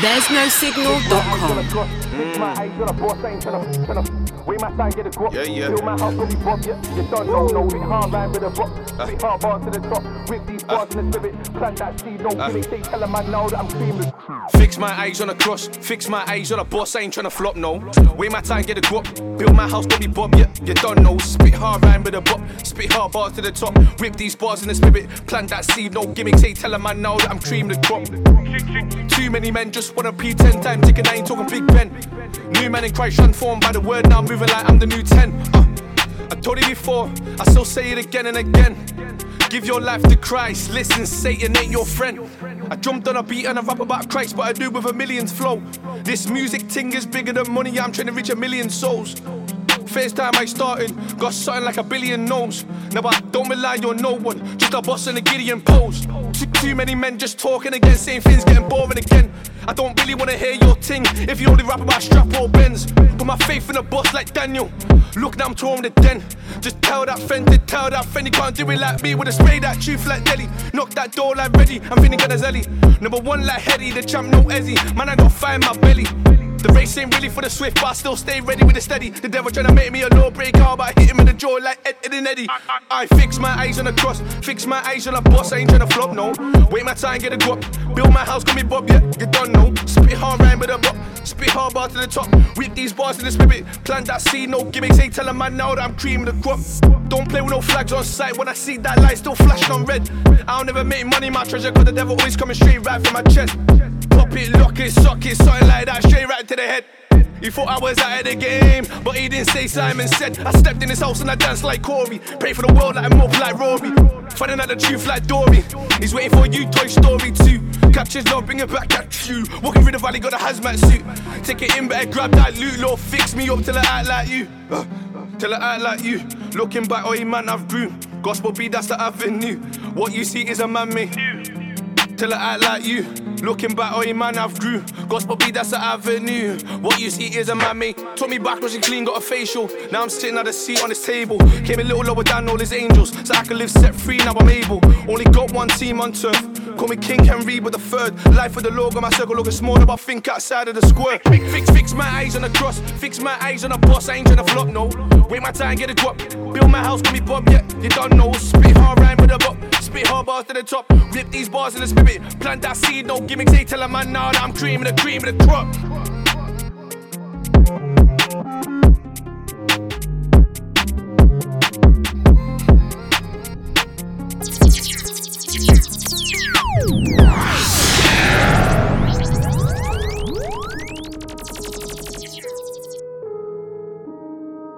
There's no signal.com. Yeah, yeah. Feel my heart really bump, yeah. You don't know, no, it hard line with a rock. Spit hard bars to the top. With these bars in the spirit. Plan that seed, no uh. They tell them I know that I'm creamless. Fix my eyes on a cross, fix my eyes on a boss, I ain't tryna flop, no. Wait my time, get a guap. Build my house, me bob, yeah, you don't know. Spit hard rhyme with a bop, spit hard bars to the top. Whip these bars in the spirit, plant that seed, no gimmicks, hey, tell 'em I know that I'm cream the crop. Too many men just wanna pretend time ticking, I ain't talking Big Ben. New man in Christ transformed by the word, now moving like I'm the new 10. Uh, I told you before, I still say it again and again. Give your life to Christ, listen, Satan ain't your friend. I jumped on a beat and I rap about Christ, but I do with a million's flow. This music ting is bigger than money, I'm trying to reach a million souls. First time I started, got something like a billion no's. Now I don't rely on no one, just a boss and a Gideon pose. Too, too many men just talking again, same things getting boring again. I don't really wanna hear your ting if you only rap about strap or bends. Put my faith in a boss like Daniel. Look now I'm touring the den. Just tell that friend to tell that friend he can't do it like me with a spray that truth like Delhi. Knock that door like ready. I'm feeling Ganazelli. Number one like Hetty, the champ no Ezzy. Man I got fire in my belly. The race ain't really for the swift, but I still stay ready with the steady. The devil tryna make me a lawbreaker, but I hit him in the jaw like Ed, Ed and Eddie. I fix my eyes on the cross, fix my eyes on a boss, I ain't tryna flop, no. Wait my time, get a guap. Build my house, call me Bob, yeah, you don't know. Spit hard rhyme with a bop, spit hard bar to the top. Whip these bars in the spirit, plant that seed, no gimmicks, Ain't telling man now that I'm cream the crop. Don't play with no flags on sight when I see that light still flashing on red. I'll never make money, my treasure, cause the devil always coming straight right from my chest. It, lock it, sock it, something like that, straight right to the head. He thought I was out of the game, but he didn't say Simon said. I stepped in his house and I danced like Corey. Pray for the world like I'm like Rory. Finding out the truth like Dory. He's waiting for you, Toy Story 2. Captures love, bring it back at you. Walking through the valley, got a hazmat suit. Take it in, better grab that loot, Lord, fix me up till I act like you. Uh, till I act like you. Looking back, oh, man, I've grew. Gospel beat, that's the avenue. What you see is a man made. Till I act like you. Looking back, oh, man, I've grew. Gospel beat, that's the avenue. What you see is a man made. Took me backwards and clean, got a facial. Now I'm sitting at the seat on this table. Came a little lower down all his angels. So I can live set free, now I'm able. Only got one team on turf. Call me King Henry with the third. Life with the logo, my circle looking smaller, but I think outside of the square. Fix, fix, fix my eyes on the cross. Fix my eyes on the boss, I ain't tryna flop, no. Wait my time, get a guap. Build my house, call me Bob, yeah, you don't know. Spit hard rhyme with a bop. Spit hard bars to the top. Rip these bars in the spirit it. Plant that seed, no gimmicks. They tell a man now that I'm cream of the cream of the crop.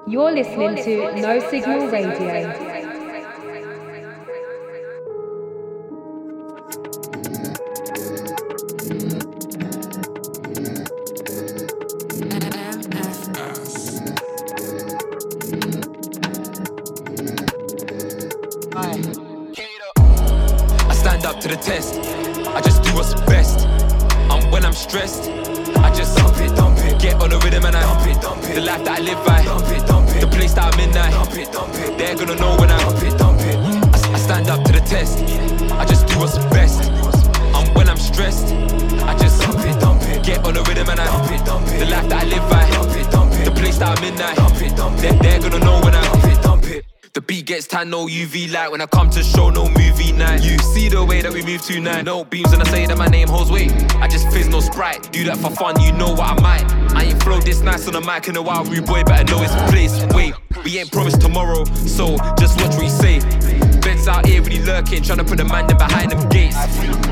You're listening to No Signal Radio. The life that I live by. The place that I'm in now. They're gonna know when I. I, stand up to the test. I just do what's best. Um, when I'm stressed, I just. Get on the rhythm and I. The life that I live by. The place that I'm in now, they're gonna know when I The beat gets tan, no UV light when I come to show, no movie night. You see the way that we move tonight. No beams and I say that my name holds weight. I just fizz, no sprite. Do that for fun, you know what I might. I ain't flow this nice on the mic in a while, rude boy better know his place. Wait, we ain't promised tomorrow, so just watch what you say. Beds out here really lurking, trying to put the man in behind them gates.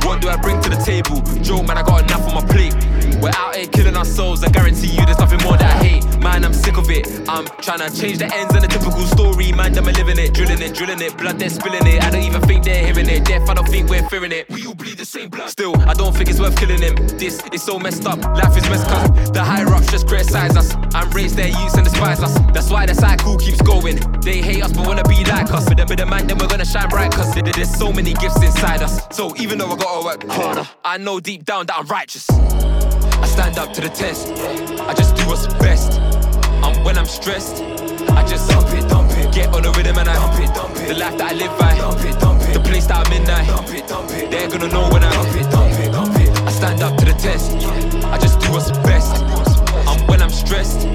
What do I bring to the table? Joe, man, I got enough on my plate. We're out here killing our souls, I guarantee you there's nothing more that I hate. Man, I'm sick of it. I'm trying to change the ends and the typical story. Man, are living it, drilling it, drilling it. Blood, they're spilling it. I don't even think they're hearing it. Death, I don't think we're fearing it. We all bleed the same blood. Still, I don't think it's worth killing him. This is so messed up. Life is messed up. The higher ups just criticize us and raise their youths and despise us. That's why the cycle keeps going. They hate us but wanna be like us. With them, with the man, then we're gonna shine bright. Cause there- there's so many gifts inside us. So even though I gotta work harder, I know deep down that I'm righteous. I stand up to the test. I just do what's best. Um, when I'm stressed, I just dump it, dump it. Get on the rhythm and I dump it, dump it. The life that I live by, dump it, dump it. The place that I'm in now, dump it, dump it. They're gonna know when I dump it, dump it, dump it. I stand up to the test. I just do what's best. Um, when I'm stressed,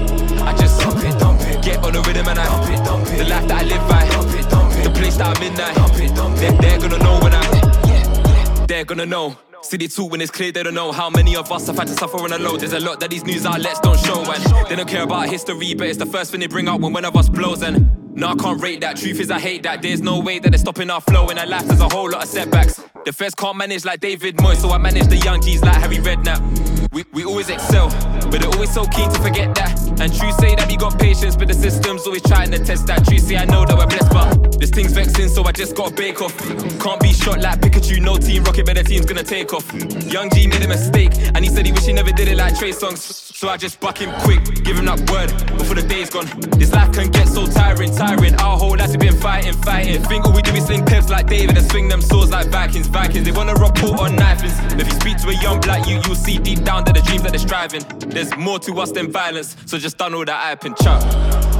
I just dump it, dump it. Get on the rhythm and I dump it, dump it. The life that I live by, dump it, dump it. The place that I'm in now, dump it, dump it. They're, they're gonna know when I. They're gonna know. They talk when it's clear they don't know how many of us have had to suffer on a load. There's a lot that these news outlets don't show, and they don't care about history, but it's the first thing they bring up when one of us blows. And no, I can't rate that. Truth is, I hate that. There's no way that they're stopping our flow in our life. There's a whole lot of setbacks. The feds can't manage like David Moyes, so I manage the young G's like Harry Redknapp. We, we always excel, but they're always so keen to forget that. And true say that we got patience, but the system's always trying to test that. True say I know that we're blessed, but this thing's vexing, so I just got bake off. Can't be shot like Pikachu, no team rocket, but the team's gonna take off. Young G made a mistake, and he said he wish he never did it like Trey Songz. So I just buck him quick, give him that word before the day's gone. This life can get so tiring, tiring. Our whole life we've been fighting, fighting. Think all we do is sling peps like David and swing them swords like Vikings, Vikings. They wanna report on knifings. If you speak to a young black you, you'll see deep down that the dreams that they're striving. There's more to us than violence, so just done all that hype and chat.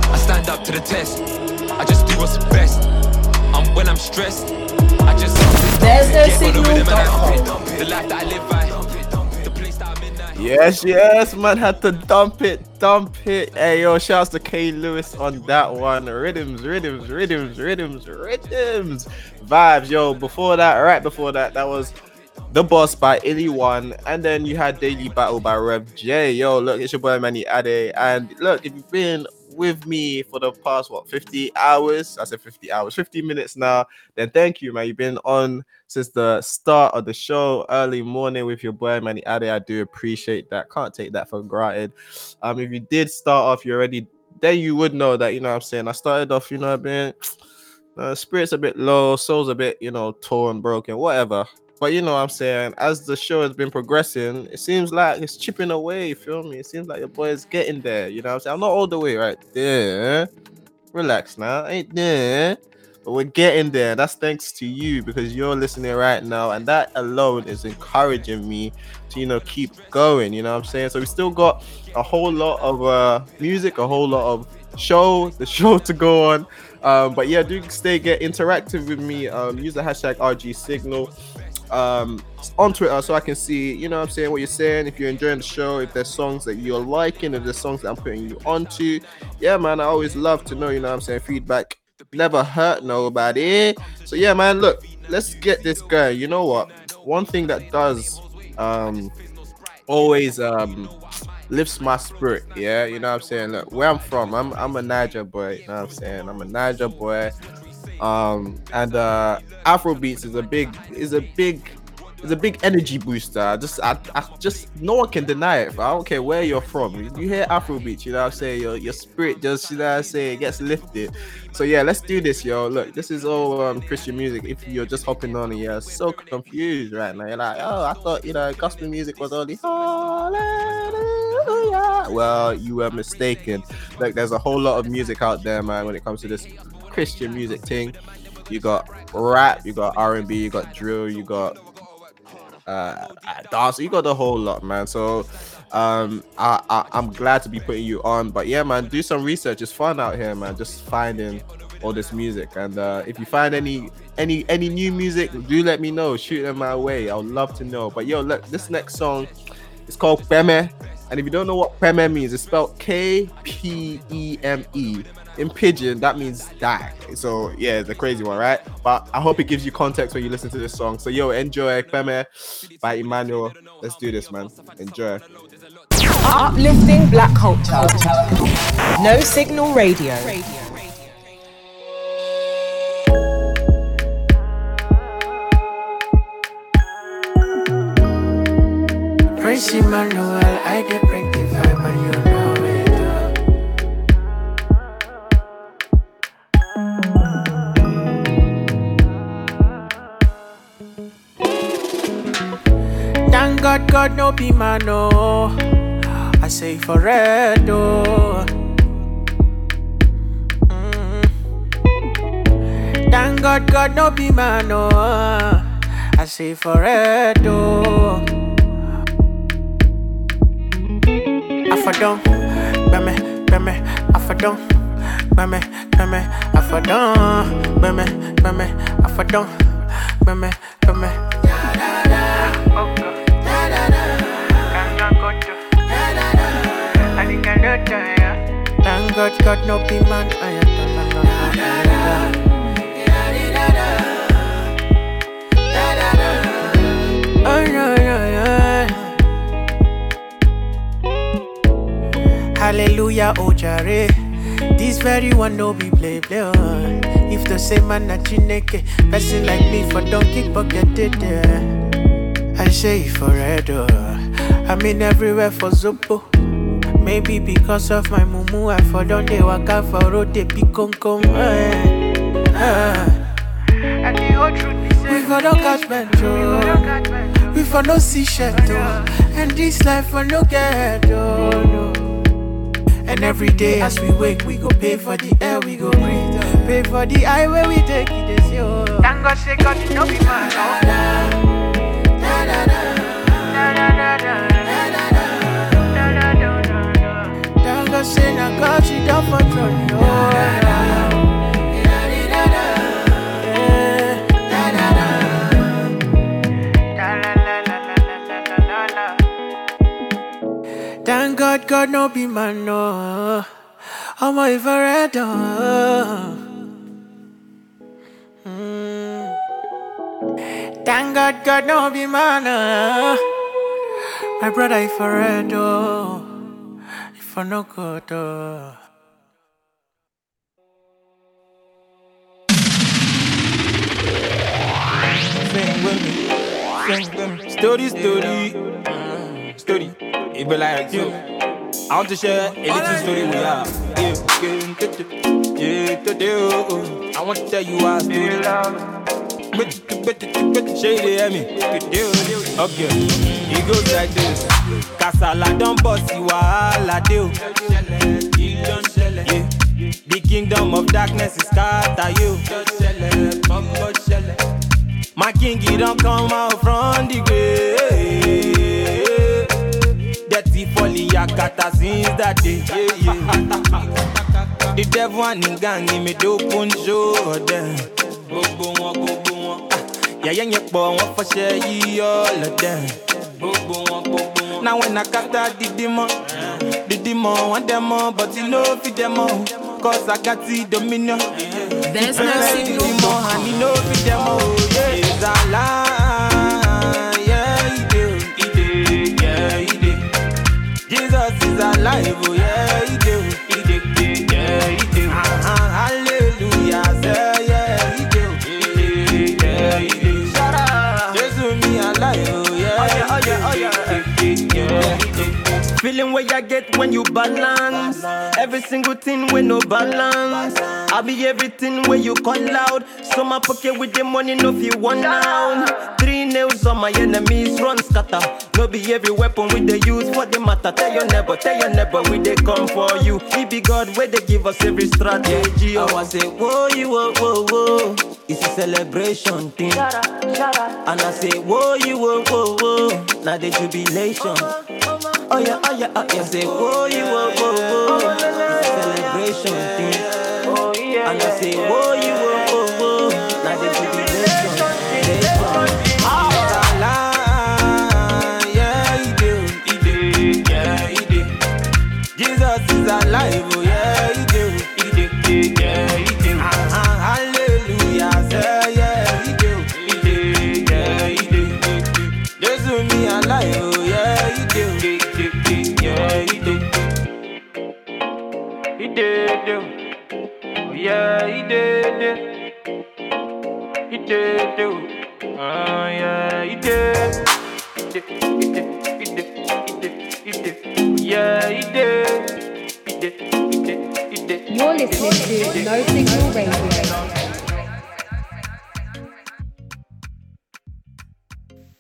I stand up to the test. I just do what's best. Um, when I'm stressed, I just There's no Get on the rhythm and I signal. dump it. The life that I live by. The place that I'm in now. Yes, yes, man, had to dump it, dump it. Hey, yo, shouts to K Lewis on that one. Rhythms, rhythms, rhythms, rhythms, rhythms, vibes. Yo, before that, right before that, that was The Boss by Illy One, and then you had Daily Battle by Rev J. Yo, look, it's your boy Manny Ade, and look, if you've been with me for the past what 50 hours, I said 50 hours, 50 minutes now, then thank you, man. You've been on since the start of the show, early morning with your boy Manny Ade. I do appreciate that. Can't take that for granted. Um, if you did start off, you already then you would know that you know what I'm saying. I started off, you know, being uh, spirits a bit low, soul's a bit, you know, torn, broken, whatever. But you know what I'm saying, as the show has been progressing, it seems like it's chipping away, you feel me? It seems like your boy is getting there, you know what I'm saying? I'm not all the way right there. Relax now, ain't there. But we're getting there. That's thanks to you because you're listening right now, and that alone is encouraging me to you know keep going. You know what I'm saying? So we still got a whole lot of uh music, a whole lot of show, the show to go on. Um, but yeah, do stay get interactive with me. Um, use the hashtag RG Signal um on Twitter so I can see, you know I'm saying, what you're saying, if you're enjoying the show, if there's songs that you're liking, if there's songs that I'm putting you onto. Yeah, man, I always love to know, you know I'm saying, feedback never hurt nobody. So yeah, man, look, let's get this going. You know what? One thing that does um always um lifts my spirit, yeah. You know what I'm saying? Look, where I'm from, I'm I'm a Naija boy, you know what I'm saying? I'm a Naija boy. Um, and uh, Afro beats is a big is a big is a big energy booster. Just I, I just no one can deny it. I don't care where you're from. You hear Afro beats, you know what I'm saying? Your your spirit just you know what I'm saying gets lifted. So yeah, let's do this, yo. Look, this is all um, Christian music. If you're just hopping on and you're so confused right now, you're like, oh, I thought you know gospel music was only hallelujah. Well, you were mistaken. Like, there's a whole lot of music out there, man. When it comes to this Christian music thing, you got rap, you got R&B, you got drill, you got uh dance, you got the whole lot, man. So um I, I i'm glad to be putting you on. But yeah man do some research. It's fun out here man just finding all this music. And uh if you find any any any new music do let me know. Shoot them my way. I would love to know. But yo look this next song is called Kpeme. And if you don't know what Kpeme means, it's spelled K P E M E. In pidgin, that means die. So yeah, it's a crazy one, right? But I hope it gives you context when you listen to this song. So yo, enjoy Kpeme by Emmanuel. Let's do this, man. Enjoy. Uplifting black culture. No signal radio. Praise Emmanuel, I get God, no be man, no. I say for red, oh. Mm. Thank God, God no be man, no. I say for red, oh. Afadon, beme, beme, afadon, beme, beme, afadon, beme, beme, afadon, beme, God, God no be man. I am yeah, yeah. Hallelujah, oh jare. This very one no be play play. oh. If the same man na chineke, person like me for don't kick bucket it there. I say it for red, oh. I mean everywhere for Zopo. Maybe because of my mumu, I for don't they waka for road they be come come. Eh. And the whole truth be we for don't catch metro. We for no see shadow. And this life for no get oh, no. And every day as we wake, we go pay for the air we go breathe. Pay for the highway we take it is yo. Thank God say God it no be man. Say na God she don't for Thank God, God no be man, no. I'm a forever. Mm. Thank God, God no be man, no. My brother, forever. I no good, oh. Sing with me, sing with me. Story, story, mm, story. It be like you. I want to share a little story with ya. Yeah, yeah, yeah, yeah, oh. I want to tell you a story. Shady, hear me? Okay, it goes like this. Kasala don't bust you wahala deal. Yeah, the kingdom of darkness is scatter you. My king, he don't come out from the grave. Dirty folly, yakata since that day. Yeah, yeah. the devil and him gang, he made open show them. Gbogbo wọn, gbogbo wọn. Yẹ̀yẹ́ yẹn pọ̀, wọ́n fọṣẹ́ yí all of them. Gbogbo wọn, gbogbo wọn. Now when I kata the demon, the demon want them all, but you know fit them all. Cause I got the dominion. There's no signal. demon and you know fit them all. Yeah, it's a lie. Yeah, he do, he do, yeah, he do. Jesus is alive, oh yeah, he Feeling where I get when you balance. Every single thing with no balance. I be everything where you call out. So my pocket with the money, no feel one down. Three nails on my enemies, run scatter. No be every weapon with the use for the matter. Tell your neighbor, tell your neighbor, we they come for you. It be God where they give us every strategy. Oh. I say, whoa, you, whoa, whoa, whoa. It's a celebration thing. And I say, whoa, you, whoa, whoa, whoa. Now the jubilation. Oh yeah, oh yeah, oh yeah. Say, whoa, you, whoa, whoa, whoa. It's a celebration thing. Oh yeah. And I say, whoa, you, whoa, whoa, whoa. Now the jubilation. Yeah, he do, he do, yeah, he do. Jesus is alive, yeah, he did do. He did do, oh yeah, he did. He did, he did, he did, he did, he did. Yeah, he did. He did, he did, he did. You're listening to No Signal Radio.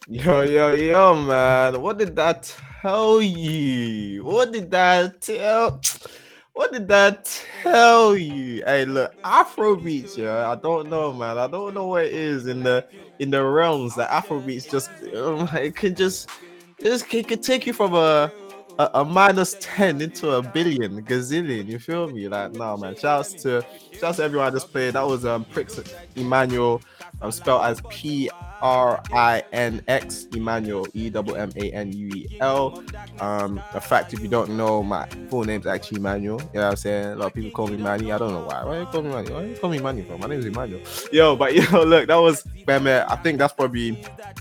Yo, yo, yo, man. What did that tell you? What did that tell? What did that tell you? Hey, look, Afro beats, yeah. I don't know, man. I don't know what it is in the in the realms that Afro beats just um, it can just just it could take you from a, a a minus ten into a billion, gazillion. You feel me? Like, no, man. Shouts to shouts to everyone I just played. That was um Prinx Emmanuel, um spelled as P R I N X Emmanuel E W M A N U E L. Um, in fact, if you don't know, my full name's actually Emmanuel. You know what I'm saying? A lot of people call me Manny. I don't know why. Why you call me Manny? Why you call me Manny for? My name is Emmanuel. Yo, but yo, look, that was man. I think that's probably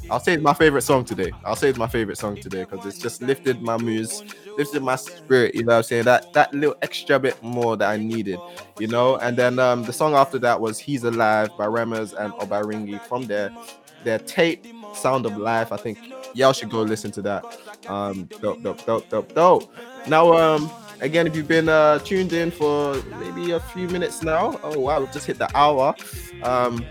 I'll say it's my favorite song today. I'll say it's my favorite song today because it's just lifted my moods, lifted my spirit. You know what I'm saying? That that little extra bit more that I needed, you know. And then um the song after that was He's Alive by Remmers and Obaringi from their their tape Sound of Life. I think y'all should go listen to that. Um dope, dope, dope, dope, dope. Now um again if you've been uh tuned in for maybe a few minutes now. Oh wow, we've just hit the hour. Um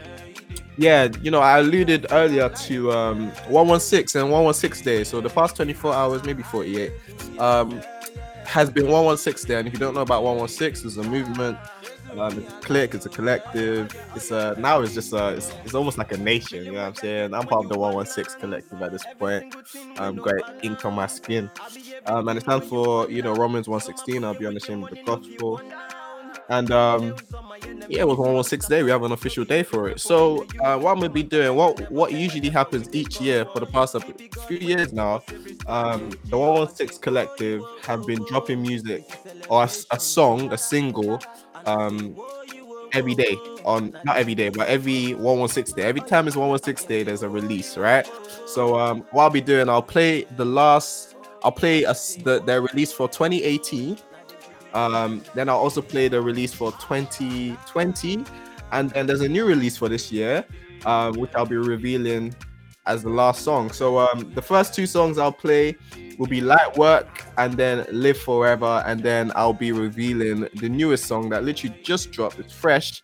yeah, you know, I alluded earlier to um 116 and 116 days. So the past 24 hours, maybe 48, um, has been 116 day. And if you don't know about 116, it's a movement, um, it's a clique, it's a collective. It's a now it's just a it's, it's almost like a nation. You know what I'm saying? I'm part of the 116 collective at this point. Um, got ink on my skin. Um, and it stands for you know Romans 116. I'll be unashamed of the gospel. And um, yeah, it was 116 day. We have an official day for it. So uh, what I'm gonna be doing, what what usually happens each year for the past few years now, um, the 116 collective have been dropping music or a, a song, a single, um, every day on not every day, but every 116 day. Every time it's 116 day, there's a release, right? So um, what I'll be doing, I'll play the last, I'll play a, the their release for 2018. Um, then I'll also play the release for 2020, and then there's a new release for this year, um, which I'll be revealing as the last song. So um, the first two songs I'll play will be Light Work and then Live Forever, and then I'll be revealing the newest song that literally just dropped. It's fresh.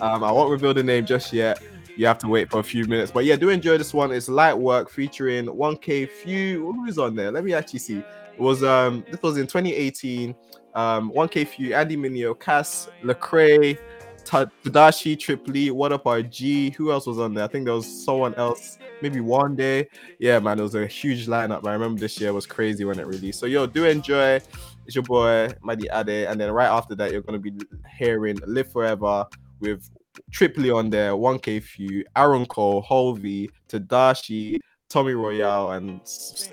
Um, I won't reveal the name just yet. You have to wait for a few minutes. But yeah, do enjoy this one. It's Light Work featuring 1K Phew. Who's on there? Let me actually see. It was um this was in 2018. Um 1K Phew, Andy Mineo, Cass, Lecrae, Tedashii, Triply, What Up RG. Who else was on there? I think there was someone else, maybe Wande. Yeah, man, it was a huge lineup. I remember this year was crazy when it released. So yo, do enjoy. It's your boy Manny Ade, and then right after that, you're gonna be hearing Live Forever with Trip Lee on there, 1K Phew, Aaron Cole, Hulvey, Tedashii, Tommy Royale, and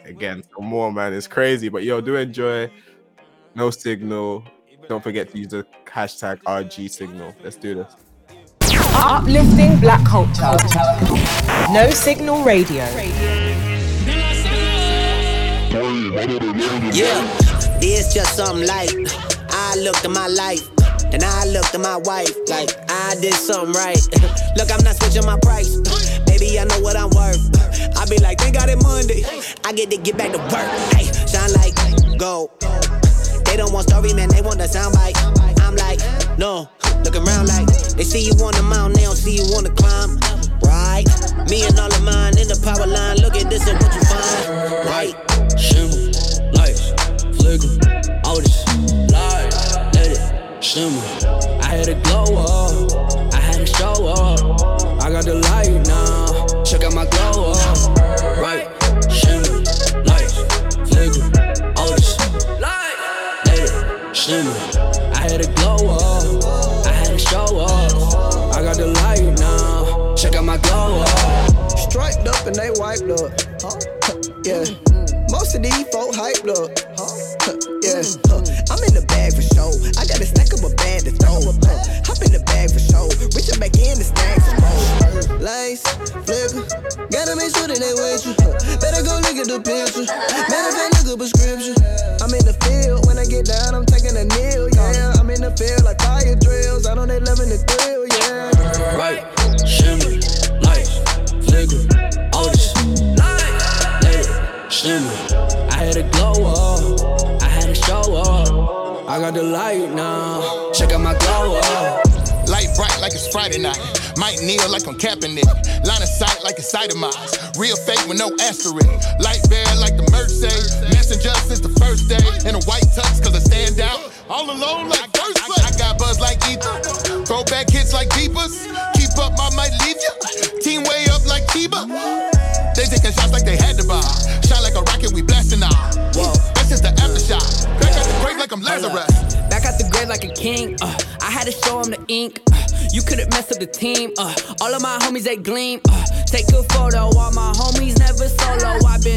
again, more, man. It's crazy. But yo, do enjoy. No signal. Don't forget to use the hashtag RG signal. Let's do this. Uplifting black culture. No Signal Radio. Yeah, it's just something like I looked at my life. And I looked at my wife like I did something right. Look, I'm not switching my price. Baby, I know what I'm worth. I be like, thank God it. Monday. I get to get back to work. Hey, shine like gold. They don't want story, man, they want the soundbite. Like, no, look around like they see you on the mountain, they don't see you on the climb. Right, me and all of mine in the power line. Look at this and what you find. Right, shimmer, lights, flicker, all this light, let it shimmer. I had to glow up, I had to show up. I got the light now, check out my glow up. Right, shimmer, lights, flicker, all this light, let it shimmer. I had to glow up, I had to show up. I got the light now, check out my glow up. Striped up and they wiped up. Yeah. Most of these folk hyped up. Huh? Yeah. Huh. I'm in the bag for show. I got a stack of a bag to throw. Huh. Hop in the bag for show. Reach back in the stack for more. Lights, flicker. Gotta make sure that they with you. Better go look at the picture. Of fact, look at prescription. I'm in the field. When I get down, I'm taking a kneel. Yeah. I'm in the field like fire drills. I know they loving the thrill. Yeah. Right, shimmer, lights, flicker, I had to glow up, I had to show up. I got the light now, check out my glow up. Light bright like it's Friday night. Might kneel like I'm capping it. Line of sight like it's itemized. Real fake with no asterisk. Light bear like the Mercy. Messenger since the first day. In a white tux cause I stand out. All alone like first I, I got buzz like ether. Throwback hits like beepers. Keep up, I might leave ya. Team way up like Tiba. They taking shots like they had to buy. Shot like a rocket, we blasting out. Whoa. That's just the aftershock. Back at the grave like I'm Lazarus. Back out the grave like a king. Uh, I had to show him the ink. Uh, you couldn't mess up the team. Uh, all of my homies they gleam. Uh, take a photo. All my homies never solo. i been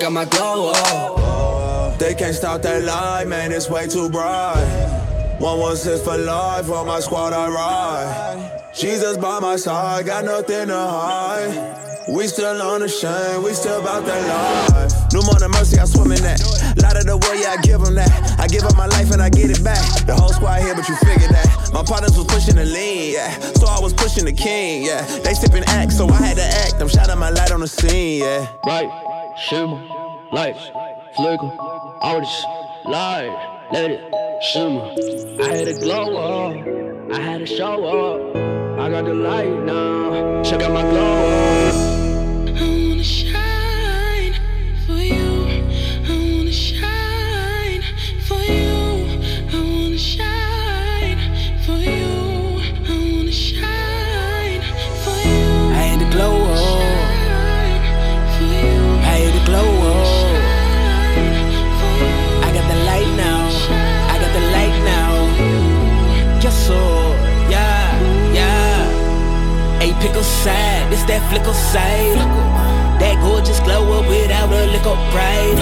now, check out my glow up. They can't stop that light, man, it's way too bright. One one six for life, on my squad I ride. Jesus by my side, got nothing to hide. We still on the shame, we still about that life. New morning mercy, I swim in that. Light of the world, yeah, I give them that. I give up my life and I get it back. The whole squad here, but you figured that. My partners was pushing the lean, yeah. So I was pushing the king, yeah. They sipping act, so I had to act. I'm shining my light on the scene, yeah. Right, shimmer, lights, flicker, all this light, let it shimmer. I had to glow up, I had to show up. I got the light now, check out my glow up. I wanna shine pick side. it's that flicker side. That gorgeous glow up without a lick of pride.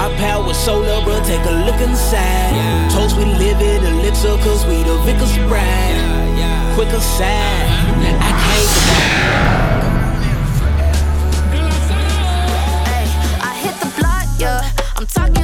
Our power solar, bro, take a look inside. Toast we live in elixir, cause we the vicar's bride. Quicker side, I can't yeah. I'm talking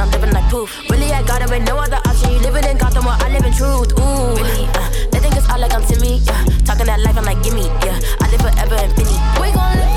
and I'm living like poof. Really, I got it with no other option. You living in Gotham while I live in truth, ooh. Really, uh, they think it's all like I'm Timmy, yeah. Talking that life, I'm like, gimme, yeah. I live forever infinity. We gon' live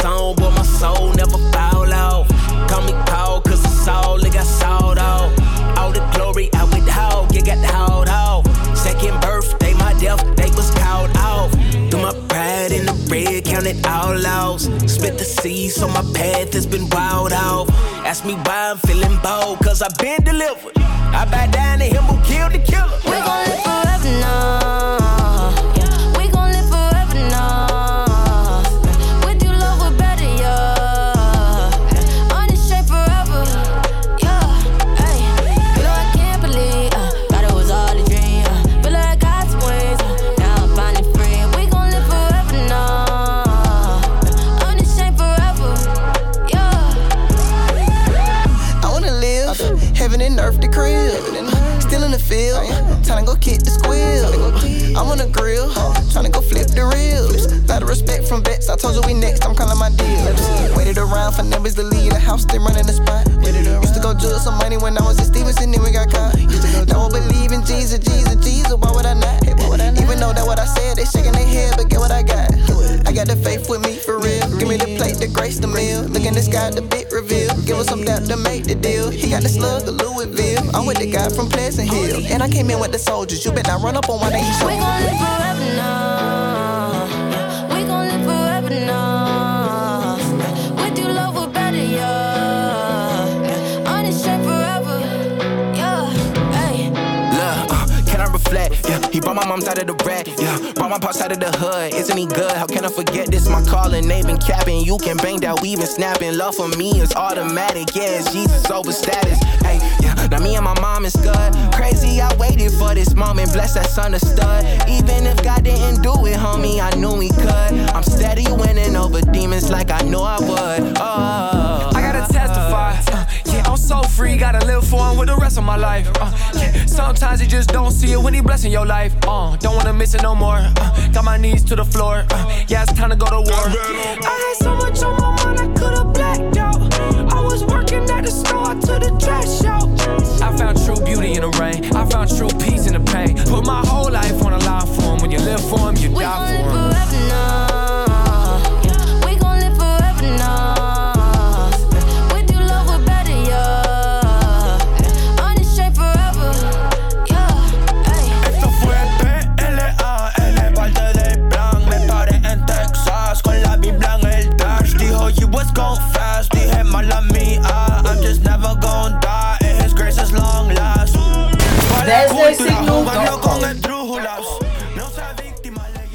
Song, but my soul never fall off. Call me Paul, cause it's all it got sawed off. All the glory I withhold, you got hold off. Second birthday, my death date was called off. Through my pride in the red, counted all loss. Split the seas, so my path has been wild off. Ask me why I'm feeling bold, cause I've been delivered. I bow down to him who killed the killer. From vets. I told you we next. I'm calling my deals. Waited around for numbers to leave the house, then running the spot. Used to go judge some money when I was in Stevenson, then we got caught. Now I believe in Jesus, Jesus, Jesus. Why would I not? Even though that what I said, they shaking their head, but get what I got. I got the faith with me for real. Give me the plate, the grace, the meal. Look in the sky, the big reveal. Give us some depth to make the deal. He got the slug, the Louisville. I'm with the guy from Pleasant Hill. And I came in with the soldiers. You better not run up on one of these We gon' live forever now. My mom's out of the rat. Yeah, brought my pops out of the hood. Isn't he good? How can I forget this? My calling, they been capping. You can bang that weave and snapping. Love for me is automatic. Yeah, it's Jesus over status. Hey, yeah, now me and my mom is good. Crazy, I waited for this moment. Bless that's understood. Even if God didn't do it, homie, I knew he could. I'm steady winning over demons like I knew I would. Oh, so free, gotta live for him with the rest of my life. uh, yeah, sometimes you just don't see it when he blessing your life. Uh, don't wanna miss it no more. Uh, got my knees to the floor. Uh, yeah, it's time to go to war. I had so much on my mind, I could've blacked out. I was working at the store to the trash out. I found true beauty in the rain. I found true peace in the pain. Put my whole life on the line for him. When you live for him, you We die for him. forever now.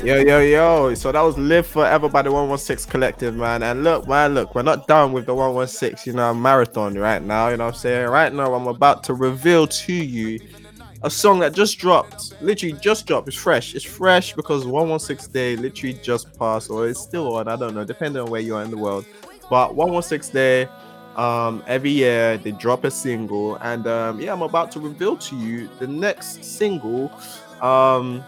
Yo, yo, yo. So that was Live Forever by the 116 Collective, man. And look, man, look, we're not done with the 116, you know, marathon right now. You know what I'm saying? Right now, I'm about to reveal to you a song that just dropped. Literally just dropped. It's fresh. It's fresh because 116 Day literally just passed, or it's still on. I don't know, depending on where you are in the world. But 116 Day, um, every year they drop a single, and um, yeah, I'm about to reveal to you the next single, um,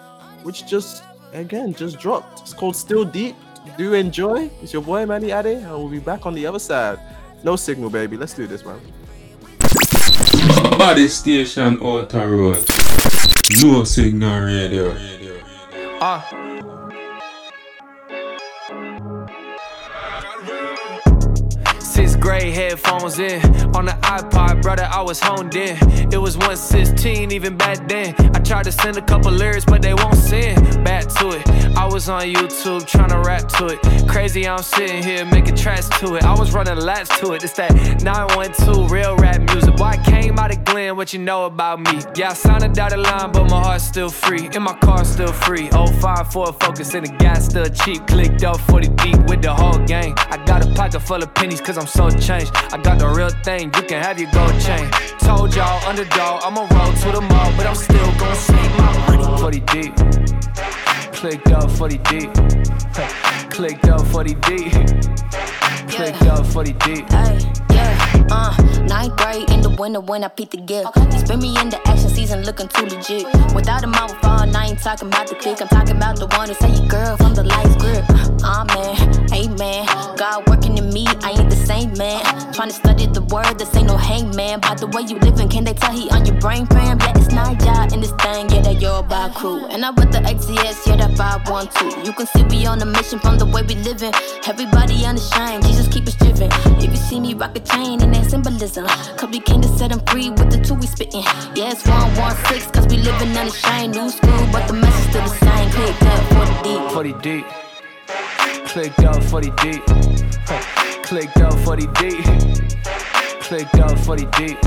which just again just dropped. It's called Still Deep. Do enjoy. It's your boy Manny Ade, and we'll be back on the other side. No signal, baby. Let's do this, man. Body station outer road. No signal radio. Uh. Grade headphones in on the iPod, brother. I was honed in. It was 116 even back then. I tried to send a couple lyrics, but they won't send back to it. I was on YouTube trying to rap to it. Crazy, I'm sitting here making tracks to it. I was running laps to it. It's that 912 real rap music. Boy, I came out of Glen, what you know about me? Yeah, I signed a dotted line, but my heart's still free. And my car's still free. 05 Ford Focus and the gas still cheap. Clicked up 40 deep with the whole gang. I got a pocket full of pennies cause I'm so changed. I got the real thing, you can have your gold chain. Told y'all, underdog, I'ma roll to the mall, but I'm still gonna save my money. 40 deep. Clicked up 40 deep. Clicked up 40 deep. Clicked up 40 deep. Yeah, uh, ninth grade in the winter when I peeped the gift. He spin me in the action season looking too legit. Without a mouth all, I ain't talking about the click. I'm talking about the one that say your girl from the light grip. Amen, amen. God working in me, I ain't the same man. Trying to study the word, this ain't no hangman. By the way you living, can they tell he on your brain fam? Yeah, it's not y'all in this thing, yeah, that your by crew. And I with the XCS, yeah, that 512. You can see we on a mission from the way we living. Everybody unashamed, Jesus keep us driven. If you see me rock a chain and that symbolism, cause we came to set them free with the two we spitting. Yeah, it's 116, cause we living shine. New school, but the message still the same. Click up 40 deep. 40 deep. Clicked up 40 deep. Clicked up 40 deep. Clicked up 40 deep.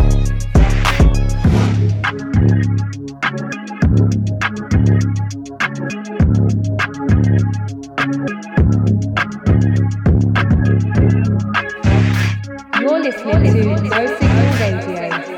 Listening to No Signal Radio.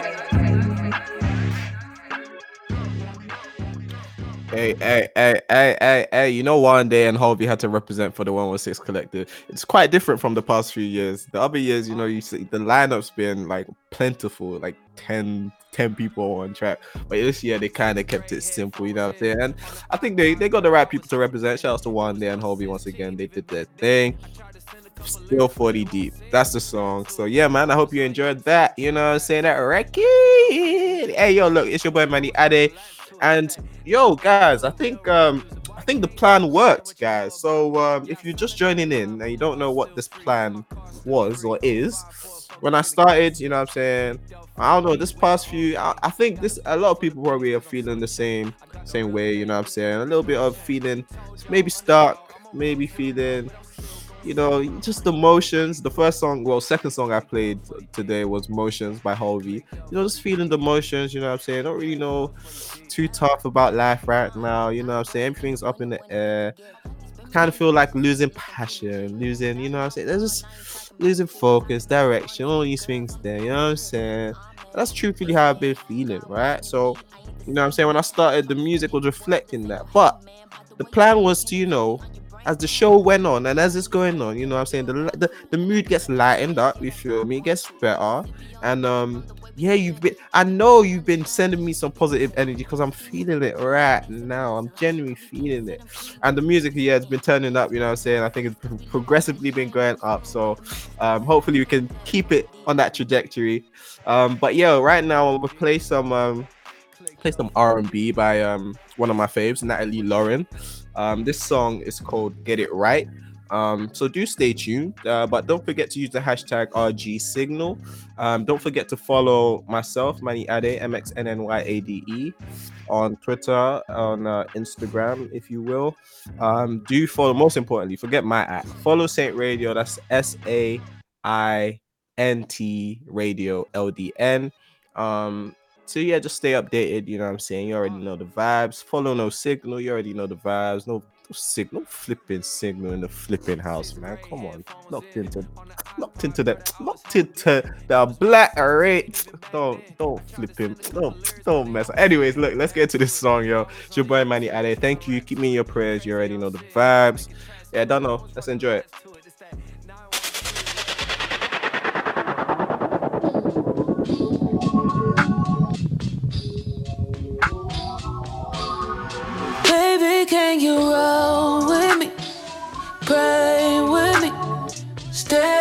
Hey, hey, hey, hey, hey, hey, you know Wande and Hulvey had to represent for the 116 collective. It's quite different from the past few years. The other years, you know, you see the lineup's been like plentiful, like 10, 10 people on track. But this year they kind of kept it simple, you know what I'm saying? And I think they, they got the right people to represent. Shout out to Wande and Hulvey once again. They did their thing. Still 40 deep. That's the song. So yeah, man. I hope you enjoyed that. You know I'm saying? That record. Hey, yo, look, it's your boy Manny Ade. And yo, guys, I think um I think the plan worked, guys. So um if you're just joining in and you don't know what this plan was or is, when I started, you know what I'm saying, I don't know, this past few I, I think this a lot of people probably are feeling the same same way, you know what I'm saying? A little bit of feeling maybe stuck, maybe feeling you know, just the motions. The first song, well, second song I played today was Motions by Hulvey. You know, just feeling the motions, you know what I'm saying? I don't really know too tough about life right now, you know what I'm saying? Everything's up in the air. kind of feel like losing passion, losing, you know what I'm saying? There's just losing focus, direction, all these things there, you know what I'm saying? That's truthfully how I've been feeling, right? So, you know what I'm saying? When I started, the music was reflecting that. But the plan was to, you know, as the show went on and as it's going on, you know what I'm saying? The, the the mood gets lightened up, you feel me? It gets better. And um yeah, you've been I know you've been sending me some positive energy because I'm feeling it right now. I'm genuinely feeling it. And the music yeah it's been turning up, you know what I'm saying? I think it's progressively been going up. So um hopefully we can keep it on that trajectory. Um but yeah, right now I'm gonna play some um play some R&B by um one of my faves, Natalie Lauren. Um, this song is called Get It Right. Um, so do stay tuned, uh, but don't forget to use the hashtag RG Signal. Um, don't forget to follow myself, Manny Ade, MXNNYADE, on Twitter, on uh, Instagram, if you will. Um, do follow, most importantly, forget my app. Follow Saint Radio, that's S A I N T Radio LDN. Um, so yeah, just stay updated. You know what I'm saying? You already mm-hmm. know the vibes. Follow no signal. You already know the vibes. No, no signal, flipping signal in the flipping house, man. Come on, locked into, locked into that, locked into the black rate. Don't, don't flip him. Don't, don't mess. Up. Anyways, look, let's get to this song, yo. It's your boy Manny Ade. Thank you. Keep me in your prayers. You already know the vibes. Yeah, I don't know. Let's enjoy it. You roll with me? Pray with me. Stay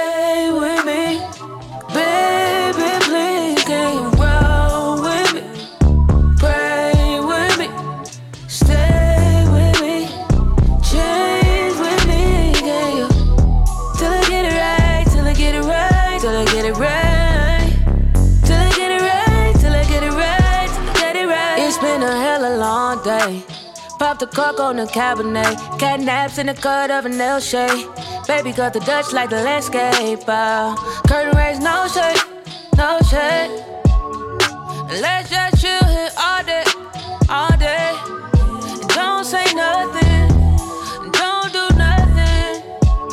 the cork on the cabinet. Cat naps in the cut of an L shade. Baby got the Dutch like the landscape. Uh, curtain raise, no shade, no shade. Let's just chill here all day, all day. Don't say nothing, don't do nothing.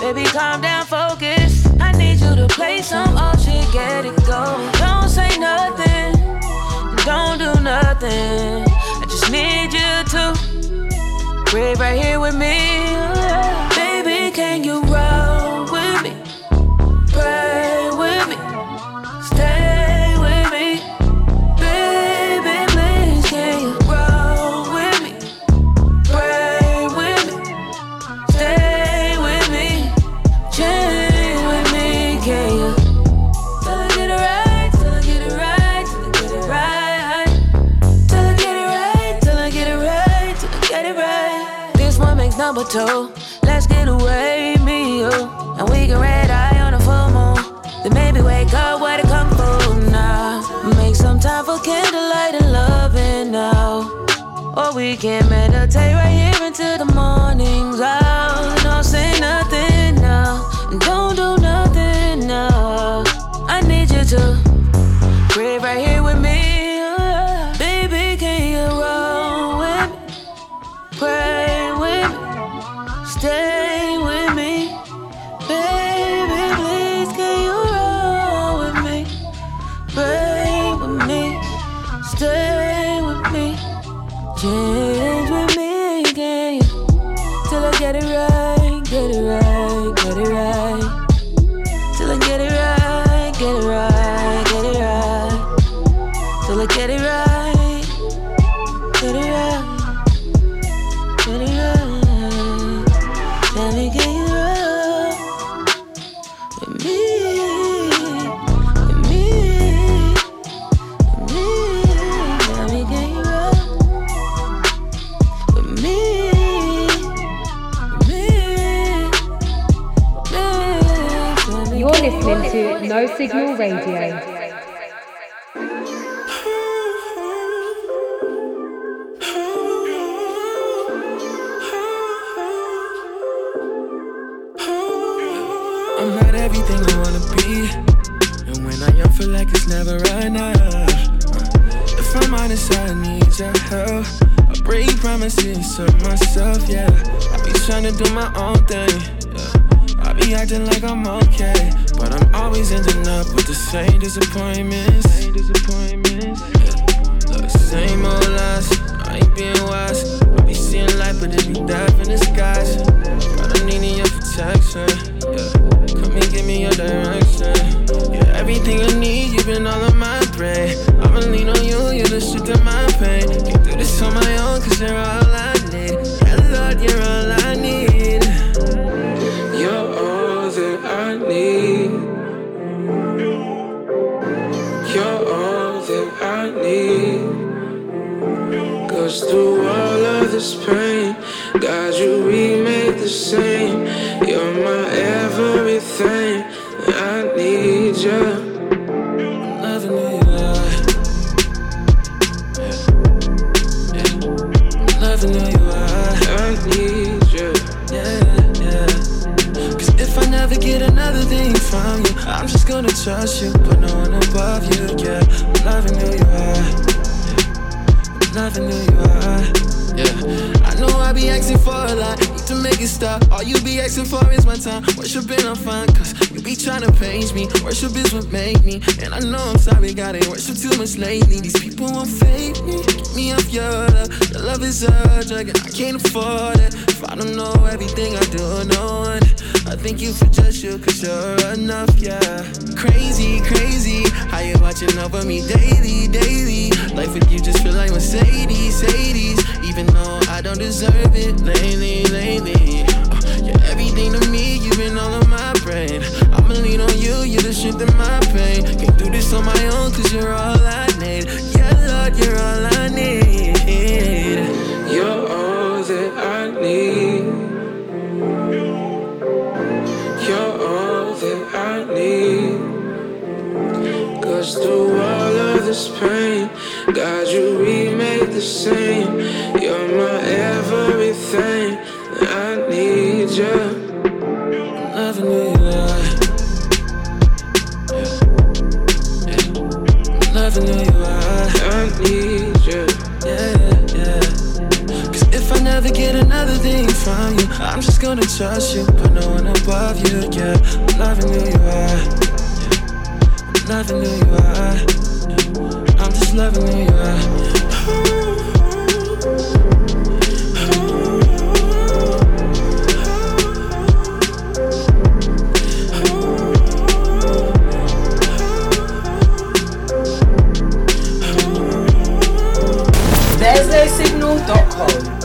Baby, calm down, focus. I need you to play some old shit, get it going. Don't say nothing, don't do nothing. I just need you to. Pray right here with me. We can meditate promises to myself, yeah. I be trying to do my own thing. Yeah. I be acting like I'm okay. But I'm always ending up with the same disappointments. Same disappointments. Yeah. Look, same old lies. I ain't being wise. I be seeing light, but it be death in disguise. But I'm needing your protection. Yeah. Come and give me your direction. You're everything I need, you've been all on my brain. I'ma lean on you, you're the shit to my pain. Can't do this on my own, cause you're all I need. Yeah, Lord, you're all I need. You're all that I need. You're all that I need. Cause through all of this pain, God, you remade the same. Gonna trust you, but no one above you. Yeah, I'm loving who you are. Loving who you are. Yeah, I know I be asking for a lot, need to make it stop. All you be asking for is my time. Worshiping, I'm fine, cause you be trying to page me. Worship is what make me. And I know I'm sorry, God, I worship too much lately. These people won't fake me. Get me off your love. Your love is a drug, and I can't afford it. If I don't know everything I do, no one. Thank you for just you, cause you're enough, yeah. Crazy, crazy. How you watching over me daily, daily. Life with you just feel like Mercedes, Mercedes. Even though I don't deserve it lately, lately. Uh, you're everything to me, you've been all on my brain. I'ma lean on you, you're the strength in my pain. Can't do this on my own, cause you're all I need. Yeah, Lord, you're all I need. Through all of this pain, God, you remade the same. You're my everything. I need you. Loving who you. Loving who you are. I need you. Yeah, yeah. Cause if I never get another thing from you, I'm just gonna trust you, but no one above you. Yeah, loving who you are. Loving who you are. I'm just loving who you are. Signal.com.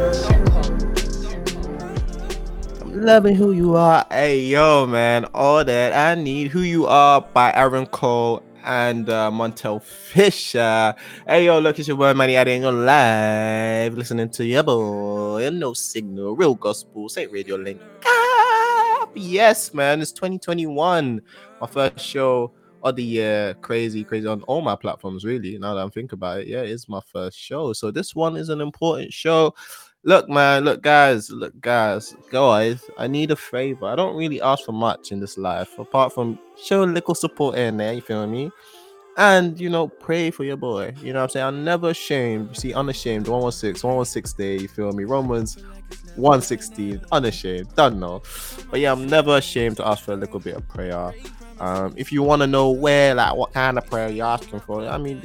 Loving who you are. Hey, yo, man. All that I need. Who you are by Aaron Cole and uh, Montel Fisher. Hey, yo, look, it's your boy Manny Ade, and you're live listening to your boy. No signal, real gospel, Saint Radio Link. Yes, man. It's 2021. My first show of the year. Crazy, crazy on all my platforms, really. Now that I'm thinking about it, yeah, it's my first show. So this one is an important show. Look, man, look, guys, look, guys, guys, I need a favor. I don't really ask for much in this life apart from show a little support in there, you feel me? And you know, pray for your boy. You know what I'm saying? I'm never ashamed. You see, unashamed, 116, 116 day, you feel me? Romans 116, unashamed, don't know. But yeah, I'm never ashamed to ask for a little bit of prayer. Um, if you want to know where, like, what kind of prayer you're asking for, I mean,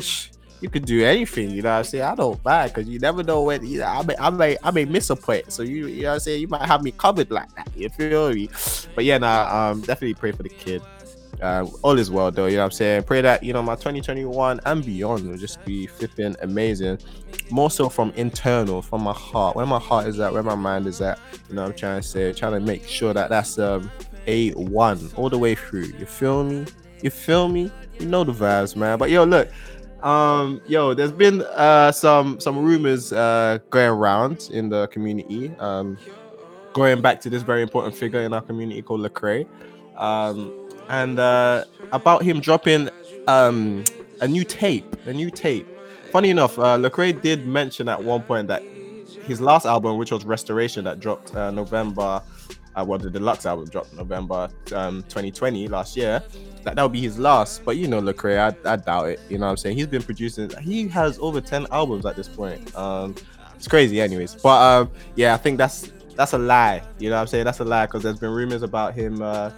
you could do anything. You know what I'm saying? I don't mind because you never know when. You know, I may, I may, I may miss a point. So you, you know what I'm saying? You might have me covered like that. You feel me? But yeah, nah, um, definitely pray for the kid. Uh, all is well though, you know what I'm saying? Pray that you know my 2021 and beyond will just be flipping amazing. More so from internal, from my heart, where my heart is at, where my mind is at. You know I'm trying to say, trying to make sure that that's um a one all the way through. You feel me? You feel me? You know the vibes, man. But yo, look, um, yo, there's been uh some some rumors uh going around in the community. Um, going back to this very important figure in our community called Lecrae. Um, and uh, about him dropping um, a new tape. A new tape. Funny enough, uh, Lecrae did mention at one point that his last album, which was Restoration, that dropped uh, November, uh, well, the deluxe album dropped November um, 2020 last year. That that would be his last, but you know, Lecrae, I, I doubt it. You know what I'm saying? He's been producing. He has over 10 albums at this point. Um, it's crazy, anyways. But um, yeah, I think that's that's a lie. You know what I'm saying? That's a lie because there's been rumors about him uh,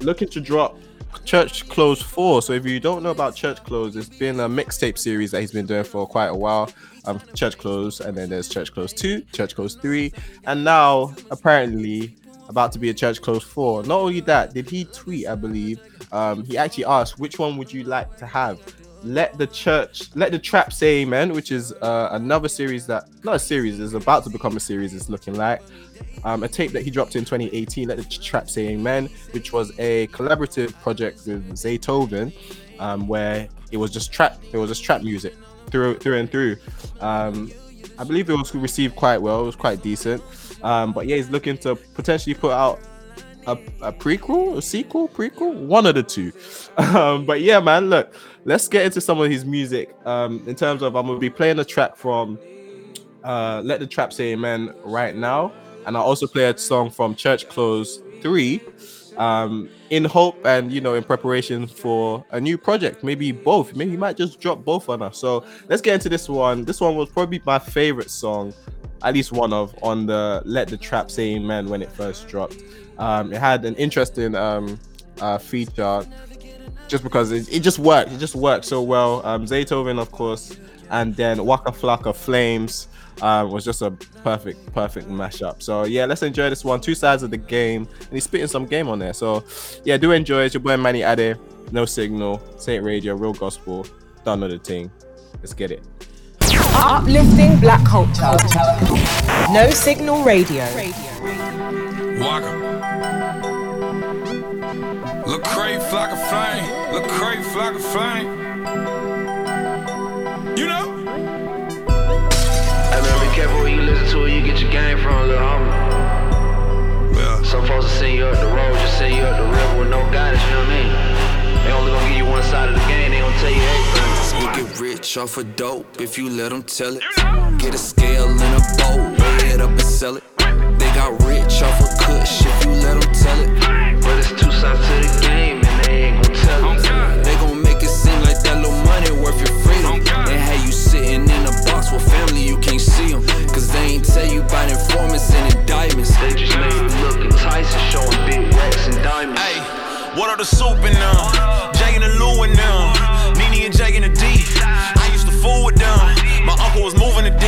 looking to drop Church Clothes 4. So if you don't know about Church Clothes, it's been a mixtape series that he's been doing for quite a while. Um, Church Clothes, and then there's Church Clothes 2, Church Clothes 3, and now apparently about to be a Church Clothes 4. Not only that, did he tweet, I believe, um, he actually asked, which one would you like to have? Let the church, let the trap say amen, which is uh, another series that, not a series, is about to become a series, it's looking like um, a tape that he dropped in 2018, Let the Trap Say Amen, which was a collaborative project with Zaytoven, um, where it was just trap, it was just trap music through through and through. Um, I believe it was received quite well, it was quite decent. Um, but yeah, he's looking to potentially put out a, a prequel, a sequel, prequel, one of the two. Um, but yeah, man, look, let's get into some of his music. Um, in terms of, I'm gonna be playing a track from uh, Let the Trap Say Amen right now and I also play a song from Church Clothes 3 um, in hope and you know in preparation for a new project. Maybe both. Maybe he might just drop both on us. So let's get into this one. This one was probably my favorite song at least one of on the let the trap say amen when it first dropped. Um, it had an interesting um, uh, feature just because it, it, just worked. It just worked so well. Um, Zaytoven of course and then Waka Flocka Flames uh, was just a perfect, perfect mashup. So yeah, let's enjoy this one. Two sides of the game, and he's spitting some game on there. So yeah, do enjoy it. Your boy Manny Ade, no signal, Saint Radio, real gospel. Don't know the thing. Let's get it. Uplifting black culture. No signal radio. Walker. Lecrae, Flocka Flame. Look Lecrae, flock of flame. You know? Where you get game from, little homie. Yeah. Some folks will send you up the road, just send you up the river with no guidance, you know what I mean? They only gonna give you one side of the game, they gonna tell you everything. We get rich off of dope if you let them tell it. Get a scale and a bowl, weigh it up and sell it. They got rich off of kush if you let them tell it. But it's two sides to the game and they ain't gon' tell it. They you informants and indictments. They just made it look enticing, showing big racks and diamonds. Hey, what are the soup in them? Jay and the Lou in them. Nene and Jay and the D. I used to fool with them. My uncle was moving the D.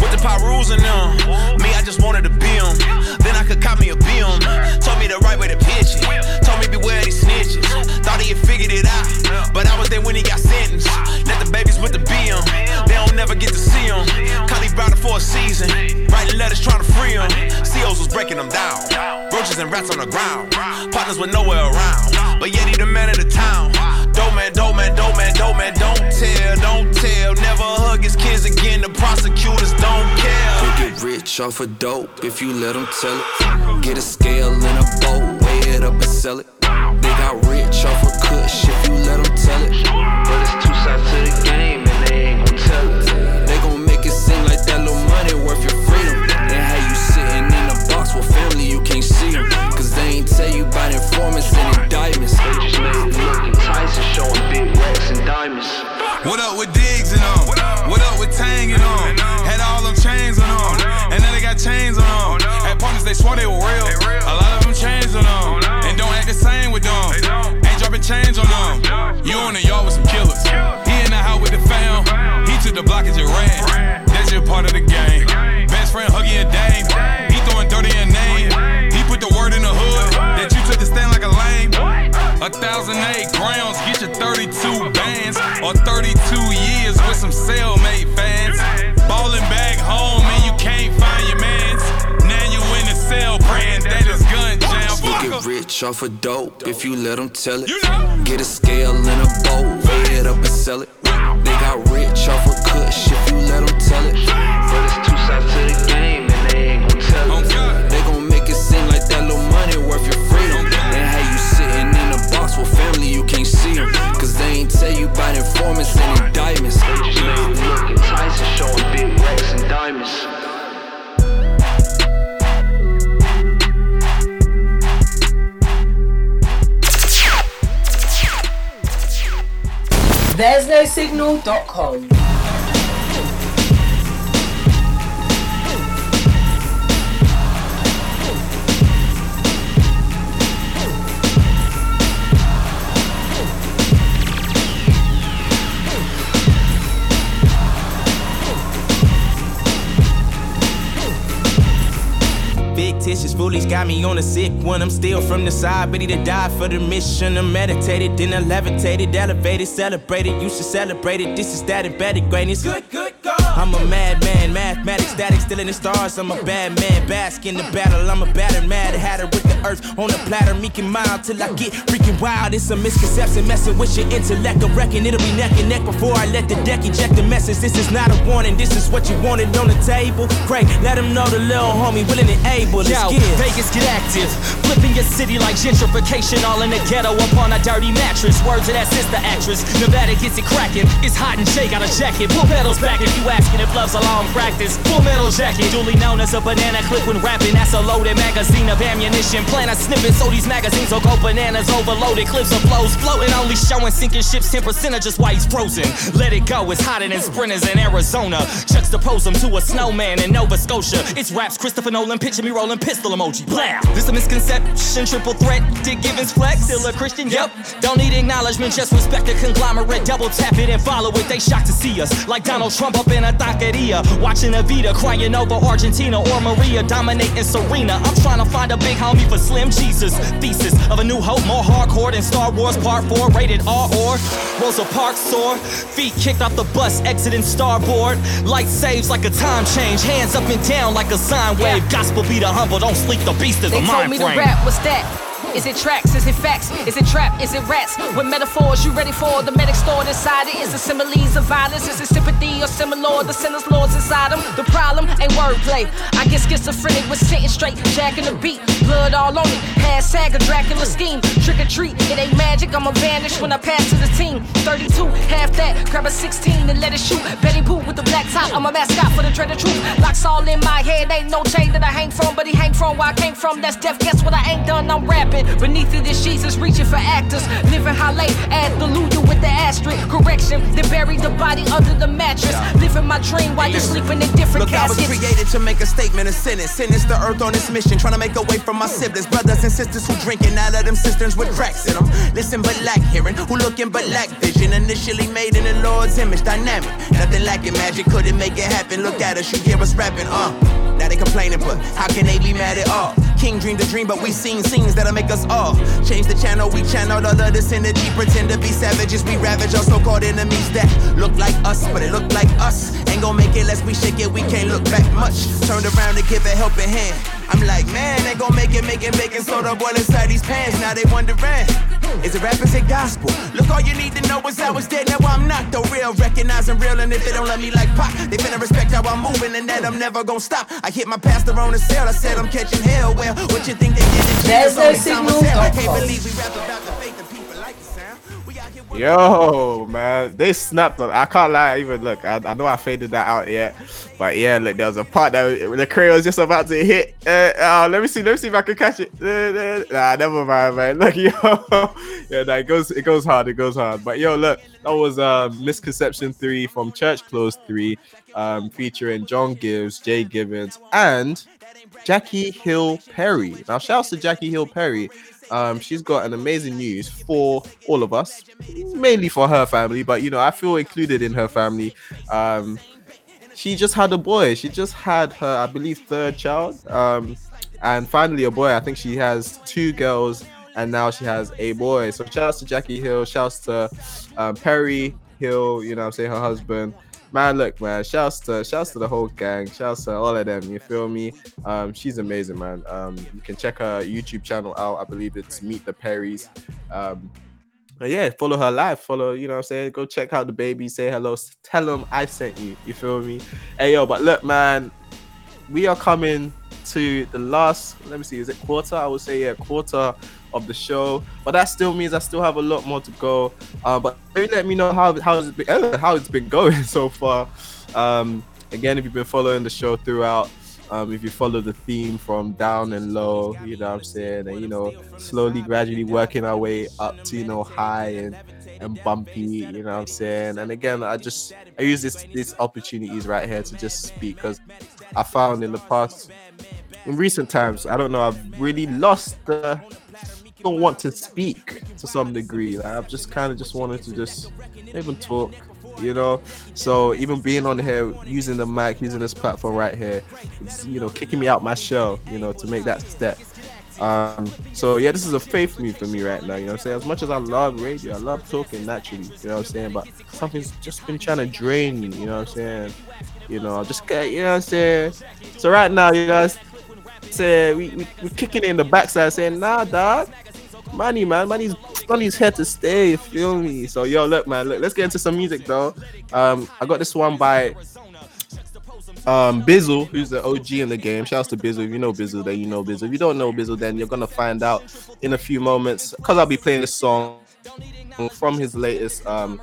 With the Pyrus in them. Me, I just wanted to be them. Then I could cop me a BM. Told me the right way to pitch it. Told me beware these snitches. Thought he had figured it out. But I was there when he got sentenced. Let the babies with the BM. They never get to see him. Kalief Browder for a season. Writing letters trying to free him. COs was breaking them down. Roaches and rats on the ground. Partners with nowhere around. But yet he the man of the town. Dope man, dope man, dope man, dope man, don't tell, don't tell. Never hug his kids again, the prosecutors don't care. We get rich off of dope if you let them tell it. Get a scale and a bowl, weigh it up and sell it. They got rich off of kush if you let them tell it. But it's two sides to the game a box with family, you can't see them. Cause they ain't tell you about informants and indictments. They just made it look enticing, showing big racks and diamonds. What up with Diggs and on? What up with Tang and on? Had all them chains on them, and now they got chains on them. Had partners, they swore they were real. A thousand eight grams, get your 32 bands. Or 32 years with some cellmate fans. Ballin' back home and you can't find your mans. Now you in the cell praying that is gun jam. We get rich off of dope if you let them tell it. Get a scale and a bowl, weigh it up and sell it. They got rich off of kush if you let them tell it. and. They just made look enticing, showing big racks and diamonds. There's no signal.com. Fictitious foolish got me on a sick one. I'm still from the side, ready to die for the mission. I meditated, then I levitated, elevated, celebrated. You should celebrate it. This is that embedded greatness. Good, good, go. I'm a madman, mathematics, static, still in the stars. I'm a bad man, bask in the battle. I'm a battered mad hatter with the earth on the platter, meeking mild till I get freaking wild. It's a misconception, messing with your intellect. I reckon it'll be neck and neck before I let the deck eject the message. This is not a warning, this is what you wanted on the table. Craig, let him know the little homie willing and able. Let's Yo, get. Vegas get active. Flipping your city like gentrification, all in the ghetto upon a dirty mattress. Words to that sister actress. Nevada gets it cracking. It's hot and Shay got a jacket. Pull pedals back if you asking if love's a long practice. Full metal jacket, duly known as a banana clip when rapping. That's a loaded magazine of ammunition. Plan a snippet so these magazines will go bananas. Overloaded clips of flows floating, only showing sinking ships 10% of just why he's frozen. Let it go, it's hotter than sprinters in Arizona. Juxtapose him to a snowman in Nova Scotia. It's raps, Christopher Nolan, picture me rolling pistol emoji. Blah! This a misconception, triple threat. Dick Givens flex, still a Christian, yep. Don't need acknowledgement, just respect the conglomerate. Double tap it and follow it. They shocked to see us. Like Donald Trump up in a taqueria. Watching Evita crying over Argentina or Maria dominating Serena. I'm trying to find a big homie for Slim Jesus. Thesis of a new hope, more hardcore than Star Wars Part 4, rated R or Rosa Parks sore. Feet kicked off the bus, exiting starboard. Light saves like a time change. Hands up and down like a sine wave. Gospel be the humble, don't sleep, the beast is They a told mind me frame. to rap, what's that? Is it tracks? Is it facts? Is it trap? Is it rats? With metaphors, you ready for the medic stored inside it? Is it similes of violence? Is it sympathy or similar? The sinners lords inside them. The problem ain't wordplay. I get schizophrenic with sitting straight, jacking the beat, blood all on it. Hashtag a Dracula scheme. Trick or treat, it ain't magic. I'ma vanish when I pass to the team. 32, half that, grab a 16 and let it shoot. Betty Boo with the black top. I'm a mascot for the dread of truth. Locks all in my head. Ain't no chain that I hang from, but he hang from where I came from. That's death. Guess what? I ain't done. I'm rapping. Beneath it is Jesus reaching for actors. Living high late, add the Luya with the asterisk. Correction, they buried the body under the mattress. Living my dream while you're sleeping in different Look, I was created to make a statement, a sentence. Sentence the earth on its mission. Trying to make a way for my siblings, brothers and sisters who drinking out of them cisterns with cracks in them. Listen but lack hearing, who looking but lack vision. Initially made in the Lord's image, dynamic. Nothing lacking magic, couldn't make it happen. Look at us, you hear us rapping, uh. Now they complaining, but how can they be mad at all? King dreamed a dream, but we seen scenes that'll make us all change the channel. We channeled all of this energy, pretend to be savages. We ravage our so-called enemies that look like us, but it look like us. Ain't gonna make it unless we shake it. We can't look back much. Turned around to give a helping hand. I'm like, man, ain't gonna make it, making bacon soda boil inside these pants. Now they wondering, is it rap, is it gospel? Look, all you need to know is I was dead, now I'm not the real. Recognizing real, and if they don't love me like pop, they finna respect how I'm moving, and that I'm never gonna stop. I hit my pastor on the cell, I said I'm catching hell. Well, what you think they did There's no signal. I can't believe we rap about the faith Yo, man, they snapped on. I can't lie, even look. I, I know I faded that out yet, but yeah, look, there was a part that the crayon was just about to hit. Uh, uh, let me see, let me see if I can catch it. Uh, uh, nah, never mind, man. Look, yo, yeah, nah, goes, it goes hard, it goes hard. But yo, look, that was uh, misconception three from Church Clothes three, um, featuring John Givez, Jay Gibbons, and Jackie Hill Perry. Now, shouts to Jackie Hill Perry. Um, she's got an amazing news for all of us, mainly for her family, but you know, I feel included in her family. Um, she just had a boy. She just had her, I believe, third child. Um, and finally a boy. I think she has two girls, and now she has a boy. So shouts to Jackie Hill, shouts to um, Perry Hill. You know, I'm saying her husband. Man, look, man. Shouts to shouts to the whole gang. Shouts to all of them. You feel me? Um, she's amazing, man. Um, you can check her YouTube channel out. I believe it's Meet the Perrys. Um, yeah, follow her live. Follow, you know what I'm saying? Go check out the baby. Say hello. Tell them I sent you. You feel me? Hey, yo, but look, man, we are coming to the last, let me see, is it quarter? I would say, yeah, quarter of the show. But that still means I still have a lot more to go. Uh, but maybe let me know how, how, it's been, how it's been going so far. Um, again, if you've been following the show throughout, um, if you follow the theme from down and low, you know what I'm saying, and you know, slowly, gradually working our way up to you know high and and bumpy, you know what I'm saying? And again, I just I use this these opportunities right here to just speak because I found in the past in recent times, I don't know, I've really lost the don't want to speak to some degree. Like I've just kind of just wanted to just even talk, you know. So even being on here, using the mic, using this platform right here, it's you know kicking me out my shell, you know, to make that step. Um, so yeah, this is a faith move for me right now. You know I'm saying? As much as I love radio, I love talking naturally, you know what I'm saying? But something's just been trying to drain me, you know what I'm saying? You know, I just get you know what I'm saying? So right now, you guys say we, we we're kicking in the backside saying, nah dog, money man, money's money's here to stay, you feel me? So yo, look man, look, let's get into some music though. Um I got this one by um Bizzle, who's the OG in the game. Shouts to Bizzle. If you know Bizzle, then you know Bizzle. If you don't know Bizzle, then you're gonna find out in a few moments because I'll be playing this song from his latest um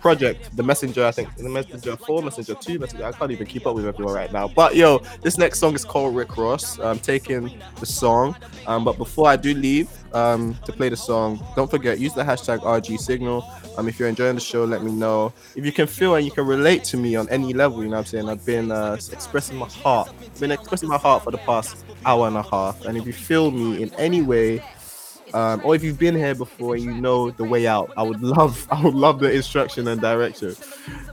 project, The Messenger. I think the Messenger 4, Messenger 2, Messenger. I can't even keep up with everyone right now. But yo, this next song is called Rick Ross. I'm taking the song. Um, but before I do leave um to play the song, don't forget use the hashtag RG Signal. Um, if you're enjoying the show, let me know. If you can feel and you can relate to me on any level, you know what I'm saying? I've been uh, expressing my heart, I've been expressing my heart for the past hour and a half. And if you feel me in any way, um, or if you've been here before you know the way out, I would love, I would love the instruction and direction.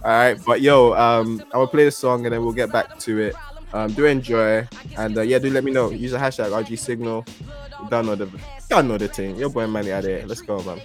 All right, but yo, um, I will play the song and then we'll get back to it. Um, do enjoy and uh, yeah, do let me know. Use the hashtag RG Signal. Don't the, know the thing. Your boy Manny out there. Let's go, man.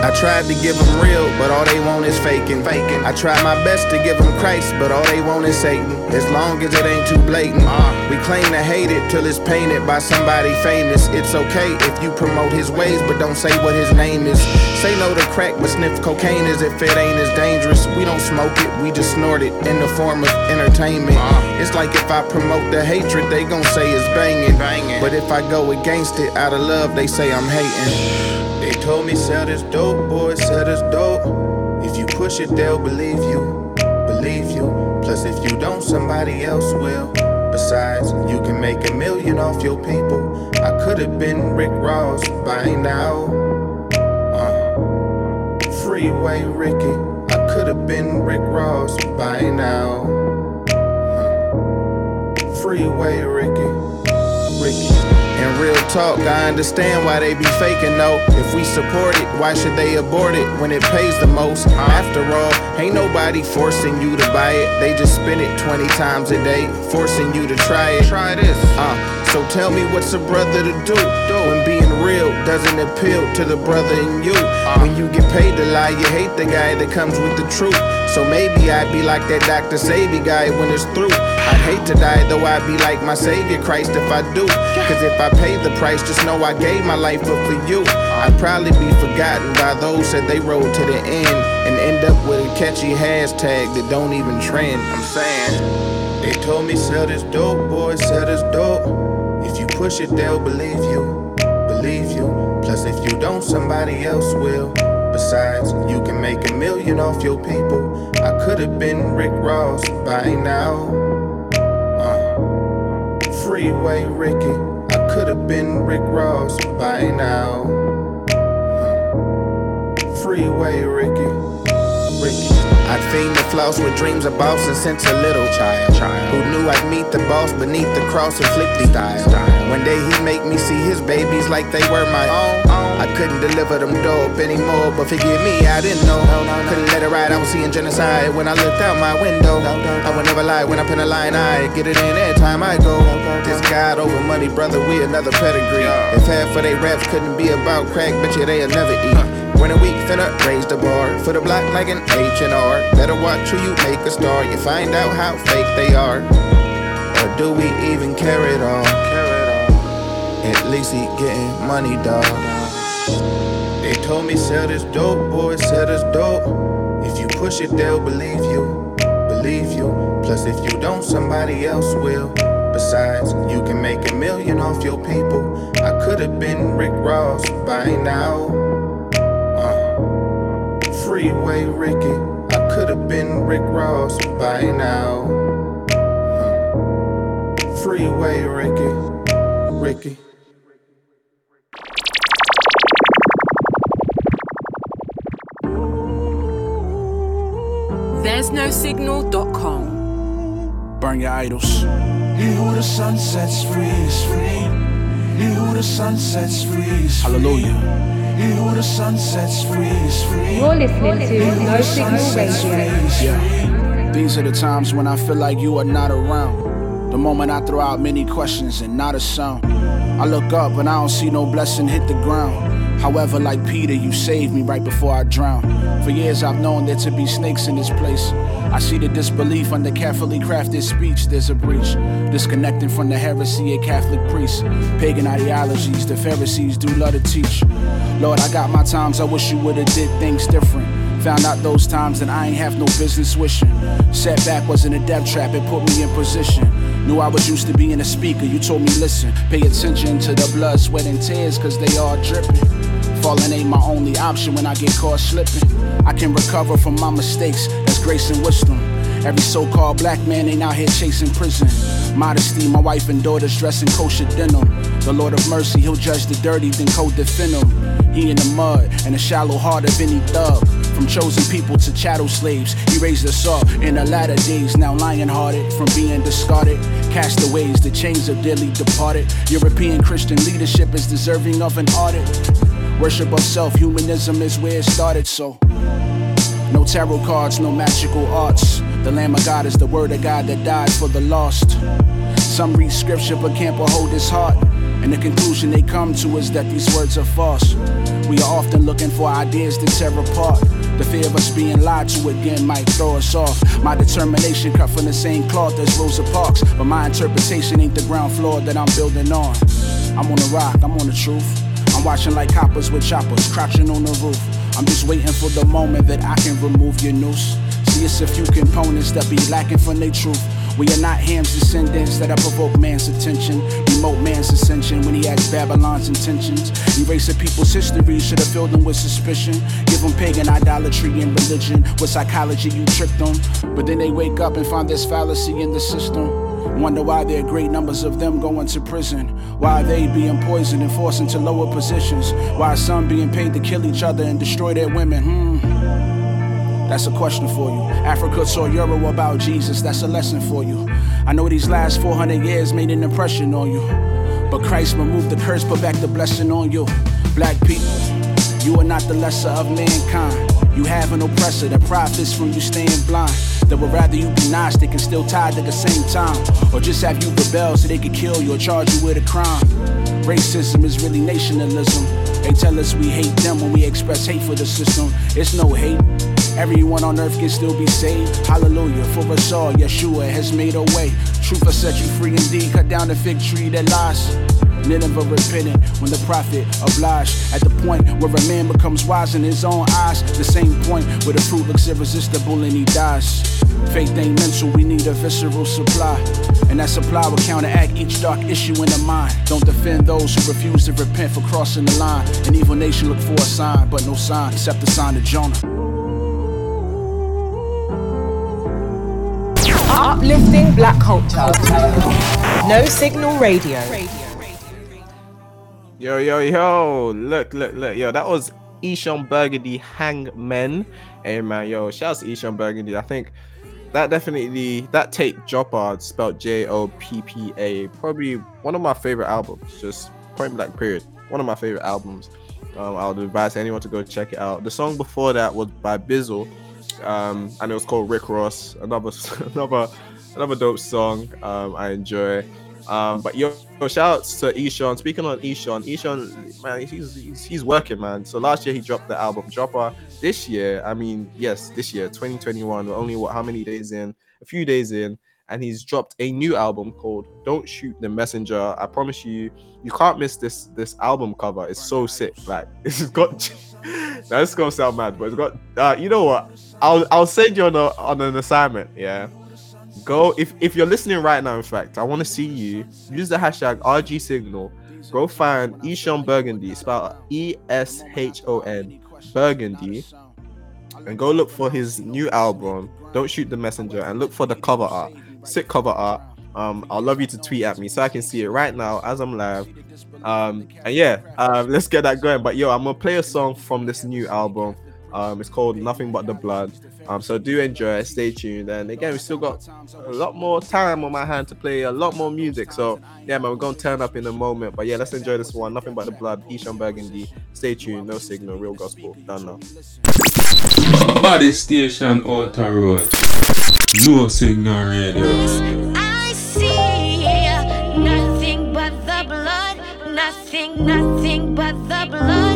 I tried to give them real, but all they want is faking. faking. I tried my best to give them Christ, but all they want is Satan. As long as it ain't too blatant. Uh. We claim to hate it till it's painted by somebody famous. It's okay if you promote his ways, but don't say what his name is. Say no to crack, but sniff cocaine as if it ain't as dangerous. We don't smoke it, we just snort it in the form of entertainment. Uh. It's like if I promote the hatred, they gon' say it's banging. But if I go against it out of love, they say I'm hating. They told me sell this dope, boy, sell this dope. If you push it, they'll believe you, believe you. Plus, if you don't, somebody else will. Besides, you can make a million off your people. I could have been Rick Ross by now. Uh, Freeway Ricky, I could have been Rick Ross by now. Uh, Freeway Ricky, Ricky. In real talk, I understand why they be faking though. If we support it, why should they abort it when it pays the most? After all, ain't nobody forcing you to buy it. They just spend it 20 times a day, forcing you to try it. Try this. Uh, so tell me what's a brother to do though when being real doesn't appeal to the brother in you. When you get paid to lie, you hate the guy that comes with the truth. So maybe I'd be like that Dr. Savy guy when it's through. I'd hate to die, though I'd be like my Savior Christ if I do. Cause if I paid the price, just know I gave my life up for you. I'd probably be forgotten by those that they rode to the end and end up with a catchy hashtag that don't even trend. I'm saying, they told me sell this dope, boy, sell this dope. If you push it, they'll believe you, believe you. Plus, if you don't, somebody else will. Besides, you can make a million off your people. I could have been Rick Ross by now. Uh, Freeway Ricky, I could have been Rick Ross by now. Freeway Ricky, Ricky. I'd fiend the floss with dreams of bossing since a little child. Who knew I'd meet the boss beneath the cross afflicted style. One day he'd make me see his babies like they were my own. I couldn't deliver them dope anymore, but forgive me, I didn't know. Couldn't let it ride, I was seeing genocide when I looked out my window. I would never lie when I pin a line, I get it in every time I go. This God over money, brother, we another pedigree. If half of they raps couldn't be about crack, bitch, you they'll never eat. When a week finna raise the bar for the block like an H&R. Better watch who you make a star. You find out how fake they are. Or do we even care at all? At least he getting money, dog. They told me sell this dope, boy, sell this dope. If you push it, they'll believe you, believe you. Plus, if you don't, somebody else will. Besides, you can make a million off your people. I could have been Rick Ross by now. Freeway Ricky. I could have been Rick Ross by now. Huh. Freeway Ricky. Ricky. There's no signal.com. Burn your idols. He who the Son sets free is free. He who the Son sets free is free. Hallelujah. He who the Son sets free is free. You're listening to He who No the sun Signal Radio. Yeah. These are the times when I feel like you are not around. The moment I throw out many questions and not a sound. I look up and I don't see no blessing hit the ground. However, like Peter, you saved me right before I drowned. For years I've known there to be snakes in this place. I see the disbelief under carefully crafted speech. There's a breach, disconnecting from the heresy of Catholic priests. Pagan ideologies, the Pharisees do love to teach. Lord, I got my times. I wish you would've did things different. Found out those times that I ain't have no business wishing. Setback wasn't a death trap, it put me in position. Knew I was used to being a speaker, you told me listen. Pay attention to the blood, sweat, and tears, cause they all dripping. Falling ain't my only option when I get caught slipping. I can recover from my mistakes, that's grace and wisdom. Every so-called black man ain't out here chasing prison. Modesty, my wife and daughters dressing kosher denim. The Lord of mercy, he'll judge the dirty, then co-defend them. He in the mud and the shallow heart of any thug. From chosen people to chattel slaves, he raised us up in the latter days. Now lion-hearted, from being discarded, castaways, the chains of dearly departed. European Christian leadership is deserving of an audit. Worship of self, humanism is where it started. So no tarot cards, no magical arts. The Lamb of God is the word of God that died for the lost. Some read scripture but can't behold his heart. And the conclusion they come to is that these words are false. We are often looking for ideas to tear apart. The fear of us being lied to again might throw us off. My determination cut from the same cloth as Rosa Parks. But my interpretation ain't the ground floor that I'm building on. I'm on the rock, I'm on the truth. I'm watching like coppers with choppers, crouching on the roof. I'm just waiting for the moment that I can remove your noose. See, it's a few components that be lacking from their truth. We are not Ham's descendants that have provoked man's attention. Remote man's ascension when he acts Babylon's intentions. Erasing people's history should have filled them with suspicion. Give them pagan idolatry and religion. With psychology, you tricked them. But then they wake up and find this fallacy in the system. Wonder why there are great numbers of them going to prison. Why they being poisoned and forced into lower positions? Why some being paid to kill each other and destroy their women? Hmm. That's a question for you. Africa taught Euro about Jesus, that's a lesson for you. I know these last 400 years made an impression on you. But Christ removed the curse, put back the blessing on you. Black people, you are not the lesser of mankind. You have an oppressor that profits from you staying blind. That would rather you be Gnostic and still tied at the same time. Or just have you rebel so they could kill you or charge you with a crime. Racism is really nationalism. They tell us we hate them when we express hate for the system. It's no hate. Everyone on earth can still be saved. Hallelujah. For us all, Yeshua has made a way. Truth has set you free indeed. Cut down the fig tree that lies. Nineveh repented when the prophet obliged. At the point where a man becomes wise in his own eyes. The same point where the fruit looks irresistible and he dies. Faith ain't mental, we need a visceral supply. And that supply will counteract each dark issue in the mind. Don't defend those who refuse to repent for crossing the line. An evil nation look for a sign, but no sign except the sign of Jonah. Uplifting black culture. No Signal Radio. Yo, yo, yo. Look, look, look. Yo, that was Eshon Burgundy Hangmen. Hey, man, yo, shouts to Eshon Burgundy. I think that definitely, that tape, Joppa, spelled J O P P A, probably one of my favorite albums. Just point blank, period. One of my favorite albums. Um, I would advise anyone to go check it out. The song before that was by Bizzle, um, and it was called Rick Ross. Another, another, another dope song. Um, I enjoy. Um, but yo, yo, shout outs to Eshon. Speaking on Eshon, Eshon, man, he's, he's he's working, man. So last year he dropped the album Joppa. This year, I mean, yes, this year, 2021. We're only what how many days in? A few days in, and he's dropped a new album called Don't Shoot the Messenger. I promise you, you can't miss this this album cover. It's so sick. Like it's got. this gonna sound mad, but it's got. Uh, you know what? I'll I'll send you on a, on an assignment. Yeah go if, if you're listening right now in fact i want to see you use the hashtag rg signal go find eshon burgundy spelled e-s-h-o-n burgundy and go look for his new album, Don't Shoot the Messenger, and look for the cover art. Sick cover art. Um, I'll love you to tweet at me so I can see it right now as I'm live. Um, and yeah, um, let's get that going. But yo, I'm gonna play a song from this new album. Um, it's called Nothing But the Blood. Um, so do enjoy it. Stay tuned. And again, we still got a lot more time on my hand to play a lot more music. So yeah, man, we're gonna turn up in a moment. But yeah, let's enjoy this one. Nothing But the Blood. Eshon Burgundy. Stay tuned. No signal. Real gospel. Done now. Body station Outer Road. No signal radio. I see nothing but the blood, nothing, nothing but the blood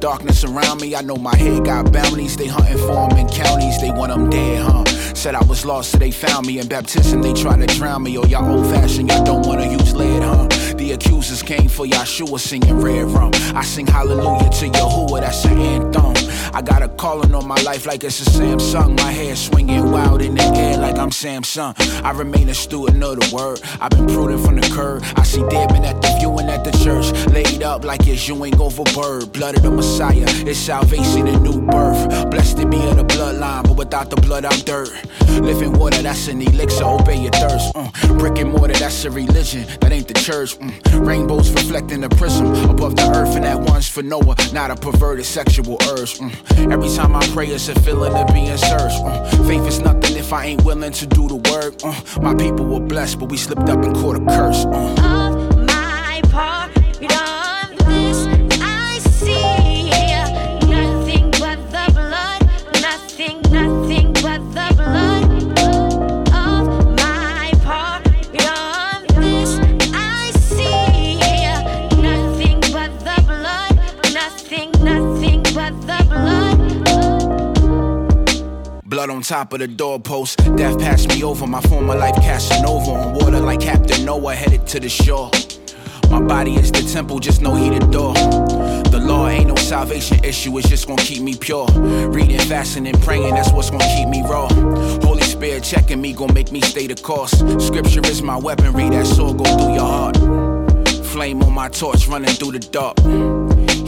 darkness around me. I know my head got bounties. They hunting for 'em in counties. They want 'em dead, huh? Said I was lost, so they found me. In baptism, they try to drown me. Oh, y'all old fashioned, y'all don't wanna use lead, huh? The accusers came for Yahshua singing red rum. I sing hallelujah to Yahuwah, that's an anthem. I got a calling on my life like it's a Samsung. My hair swinging wild in the air like I'm Samson. I remain a student of the word. I've been prudent from the curb. I see dead men at the viewing at the church. Laid up like it's Ewing over bird. Blood of the Messiah, it's salvation and new birth. Blessed to be in the bloodline, but without the blood, I'm dirt. Living water, that's an elixir, obey your thirst. Uh. Brick and mortar, that's a religion, that ain't the church. Mm. Rainbows reflecting the prism above the earth, and that one's for Noah, not a perverted sexual urge. Mm. Every time I pray, it's a feeling of being searched. Uh. Faith is nothing if I ain't willing to do the work. Uh. My people were blessed, but we slipped up and caught a curse. Uh. Of my part of this, nothing, nothing but the blood. Blood on top of the doorpost. Death passed me over. My former life casting over on water like Captain Noah headed to the shore. My body is the temple, just know he the door. The law ain't no salvation issue, it's just gonna keep me pure. Reading, fasting, and praying, that's what's gonna keep me raw. Holy Spirit checking me, gonna make me stay the course. Scripture is my weaponry, that sword go through your heart. Flame on my torch, running through the dark.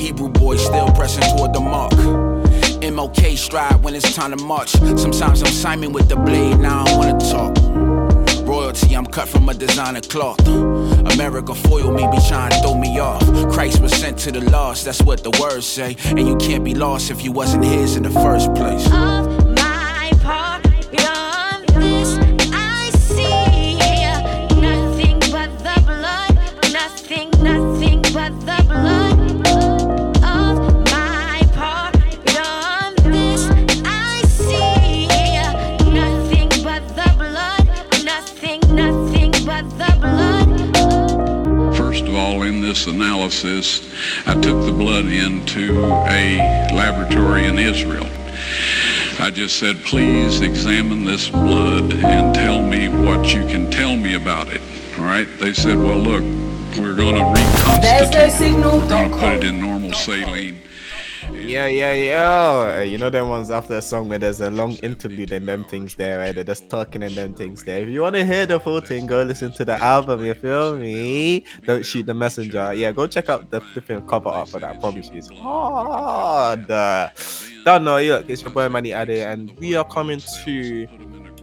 Hebrew boy still pressing toward the mark. MOK stride when it's time to march. Sometimes I'm Simon with the blade, now I wanna talk. Royalty, I'm cut from a designer cloth. America foil me, be trying to throw me off. Christ was sent to the lost, that's what the words say. And you can't be lost if you wasn't his in the first place. This analysis, I took the blood into a laboratory in Israel. I just said, please examine this blood and tell me what you can tell me about it. All right? They said, well, look, we're going to reconstitute. signal. We're going to put it in normal saline. Yeah, yeah, yeah. Uh, You know them ones after a song where there's a long interlude and them things there, right? They're just talking and them things there. If you want to hear the full thing, go listen to the album. You feel me? Don't shoot the messenger. Yeah, go check out the flipping cover art for that. I promise you, it's hard. Don't know. Look, it's your boy Manny Ade, and we are coming to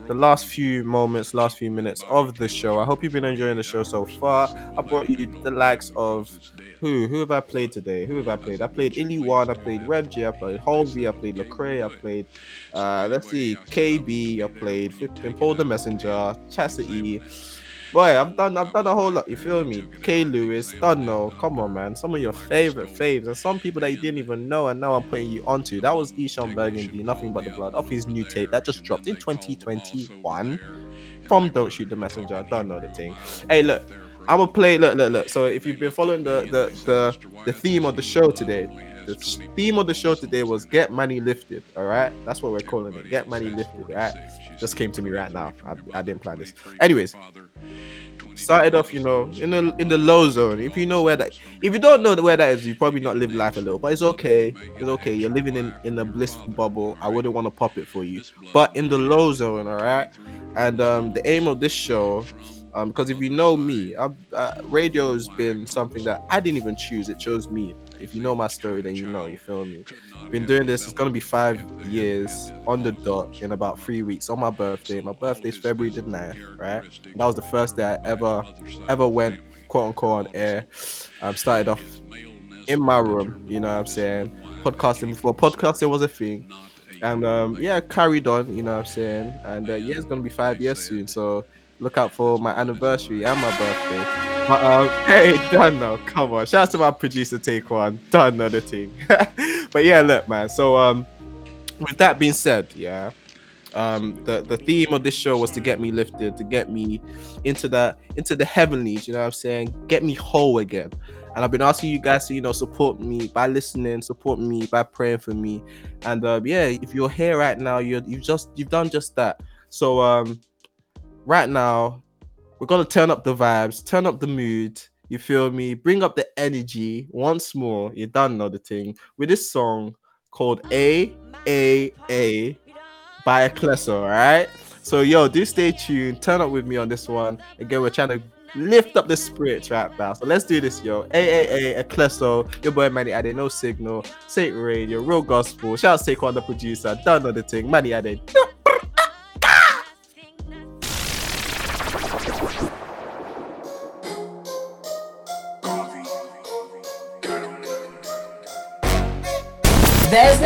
the last few moments, last few minutes of the show. I hope you've been enjoying the show so far. I brought you the likes of who? Who have I played today? Who have I played? I played One, I played J, I played Hulvey, I played Lecrae, I played uh let's see, KB, I played flipping Paul the Messenger, Chastity. Boy, I've done I've done a whole lot, you feel me? K Lewis, don't know. Come on, man. Some of your favorite faves and some people that you didn't even know, and now I'm putting you onto. That was Eshon Burgundy, nothing but the blood off his new tape that just dropped in 2021 from Don't Shoot the Messenger. I don't know the thing. Hey, look, I'm gonna play. Look, look, look. So if you've been following the the the, the theme of the show today, the theme of the show today was get money lifted. All right, that's what we're calling it. Get money lifted. Right? Just came to me right now. I, I didn't plan this. Anyways, started off, you know, in the in the low zone. If you know where that, if you don't know where that is, you probably not live life a little. But it's okay. It's okay. You're living in in a blissful bubble. I wouldn't want to pop it for you. But in the low zone, all right. And um, the aim of this show, um, because if you know me, uh, radio has been something that I didn't even choose. It chose me. If you know my story, then you know. You feel me? Been doing this. It's gonna be five years on the dot in about three weeks on my birthday. My birthday's February the 9th, right? That was the first day I ever ever went quote unquote on air. I um, started off in my room. You know what I'm saying? Podcasting before podcasting was a thing. And um, yeah, carried on, you know what I'm saying? And uh, yeah, it's gonna be five years soon. So look out for my anniversary and my birthday. But um, hey, now. Come on. Shout out to my producer Take One. Done another thing. but yeah, look, man. So um with that being said, yeah. Um the, the theme of this show was to get me lifted, to get me into the into the heavenlies, you know what I'm saying? Get me whole again. And I've been asking you guys to, you know, support me by listening, support me by praying for me. And uh, yeah, if you're here right now, you're you've just you've done just that. So um right now, we're gonna turn up the vibes, turn up the mood. You feel me? Bring up the energy once more. You done know the thing with this song called A A A by Ecleso, all right? So yo, do stay tuned. Turn up with me on this one. Again, we're trying to lift up the spirits right now. So let's do this, yo. AAA, Ecleso, your boy Manny Ade, no signal, Saint Radio, real gospel. Shout out to Saquon, the producer. Done know the thing. Manny Ade. There's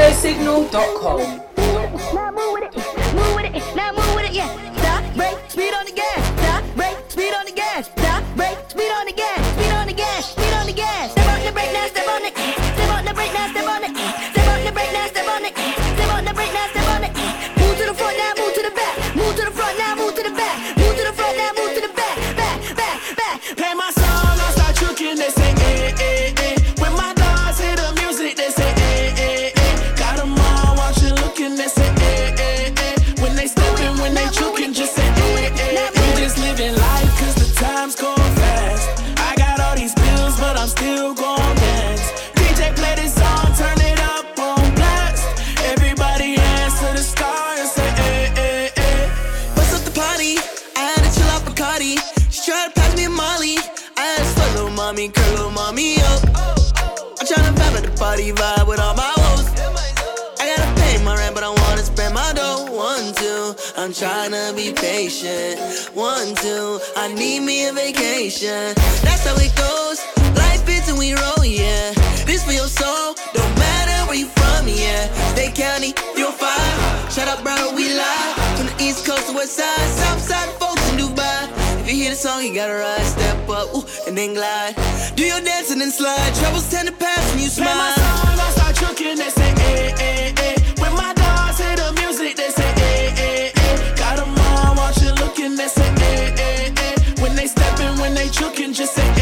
I'm tryna be patient. One, two, I need me a vacation. That's how it goes. Life is and we roll, yeah. This for your soul, don't matter where you from, yeah. State County, 305. Shut up, bro, we live. From the East Coast to West Side, South Side folks in Dubai. If you hear the song, you gotta ride, step up, ooh, and then glide. Do your dance and slide. Troubles tend to pass when you smile. Play my song, I start tricking, they say, eh, eh, just say,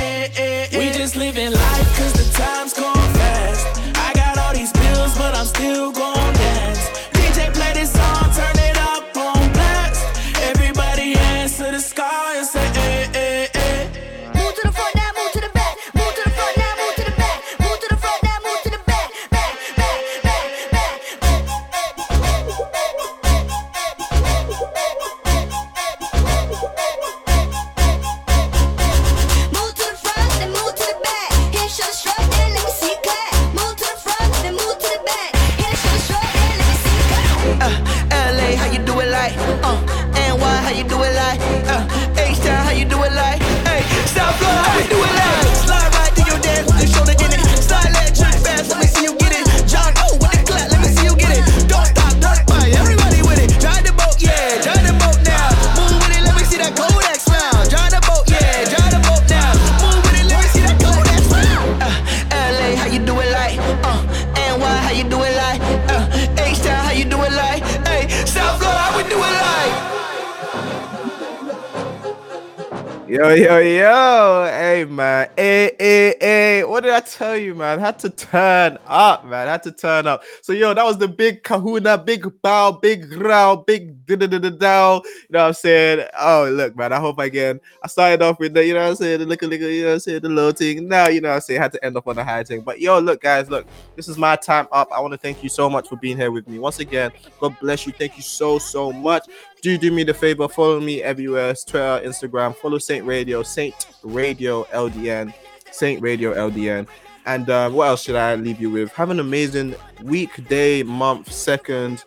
Yo, yo, yo. Hey, man. Hey, hey, hey. What did I tell you, man? Had to turn up, man. Had to turn up. So, yo, that was the big kahuna, big bow, big row, big da da da da dow. You know what I'm saying? Oh, look, man. I hope I again. I started off with the, you know what I'm saying, the little, little, you know what I'm saying, the little thing. Now, you know what I'm saying, had to end up on the high thing. But, yo, look, guys, look, this is my time up. I want to thank you so much for being here with me. Once again, God bless you. Thank you so, so much do do me the favor follow me everywhere it's twitter instagram follow saint radio saint radio ldn saint radio ldn and uh, what else should i leave you with? Have an amazing week day month second.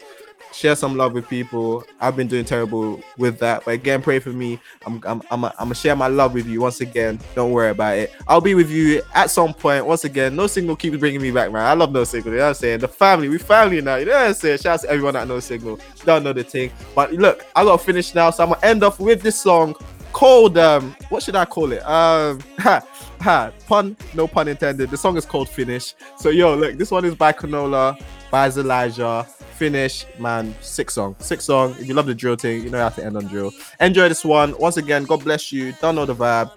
Share some love with people. I've been doing terrible with that. But again pray for me. I'm i'm i'm, I'm gonna share my love with you once again. Don't worry about it. I'll be with you at some point. Once again no signal keeps bringing me back man. I love no signal you know what i'm saying? The family we family now. You know what i'm saying? Shout out to everyone at no signal don't know the thing. But look i gotta finish now. So i'm gonna end off with this song called um what should i call it? Um ha, ha, pun no pun intended. The song is called finish. So yo look this one is by canola by elijah finish man six song six song. If you love the drill thing you know how to end on drill. Enjoy this one. Once again god bless you. Don't know the vibe.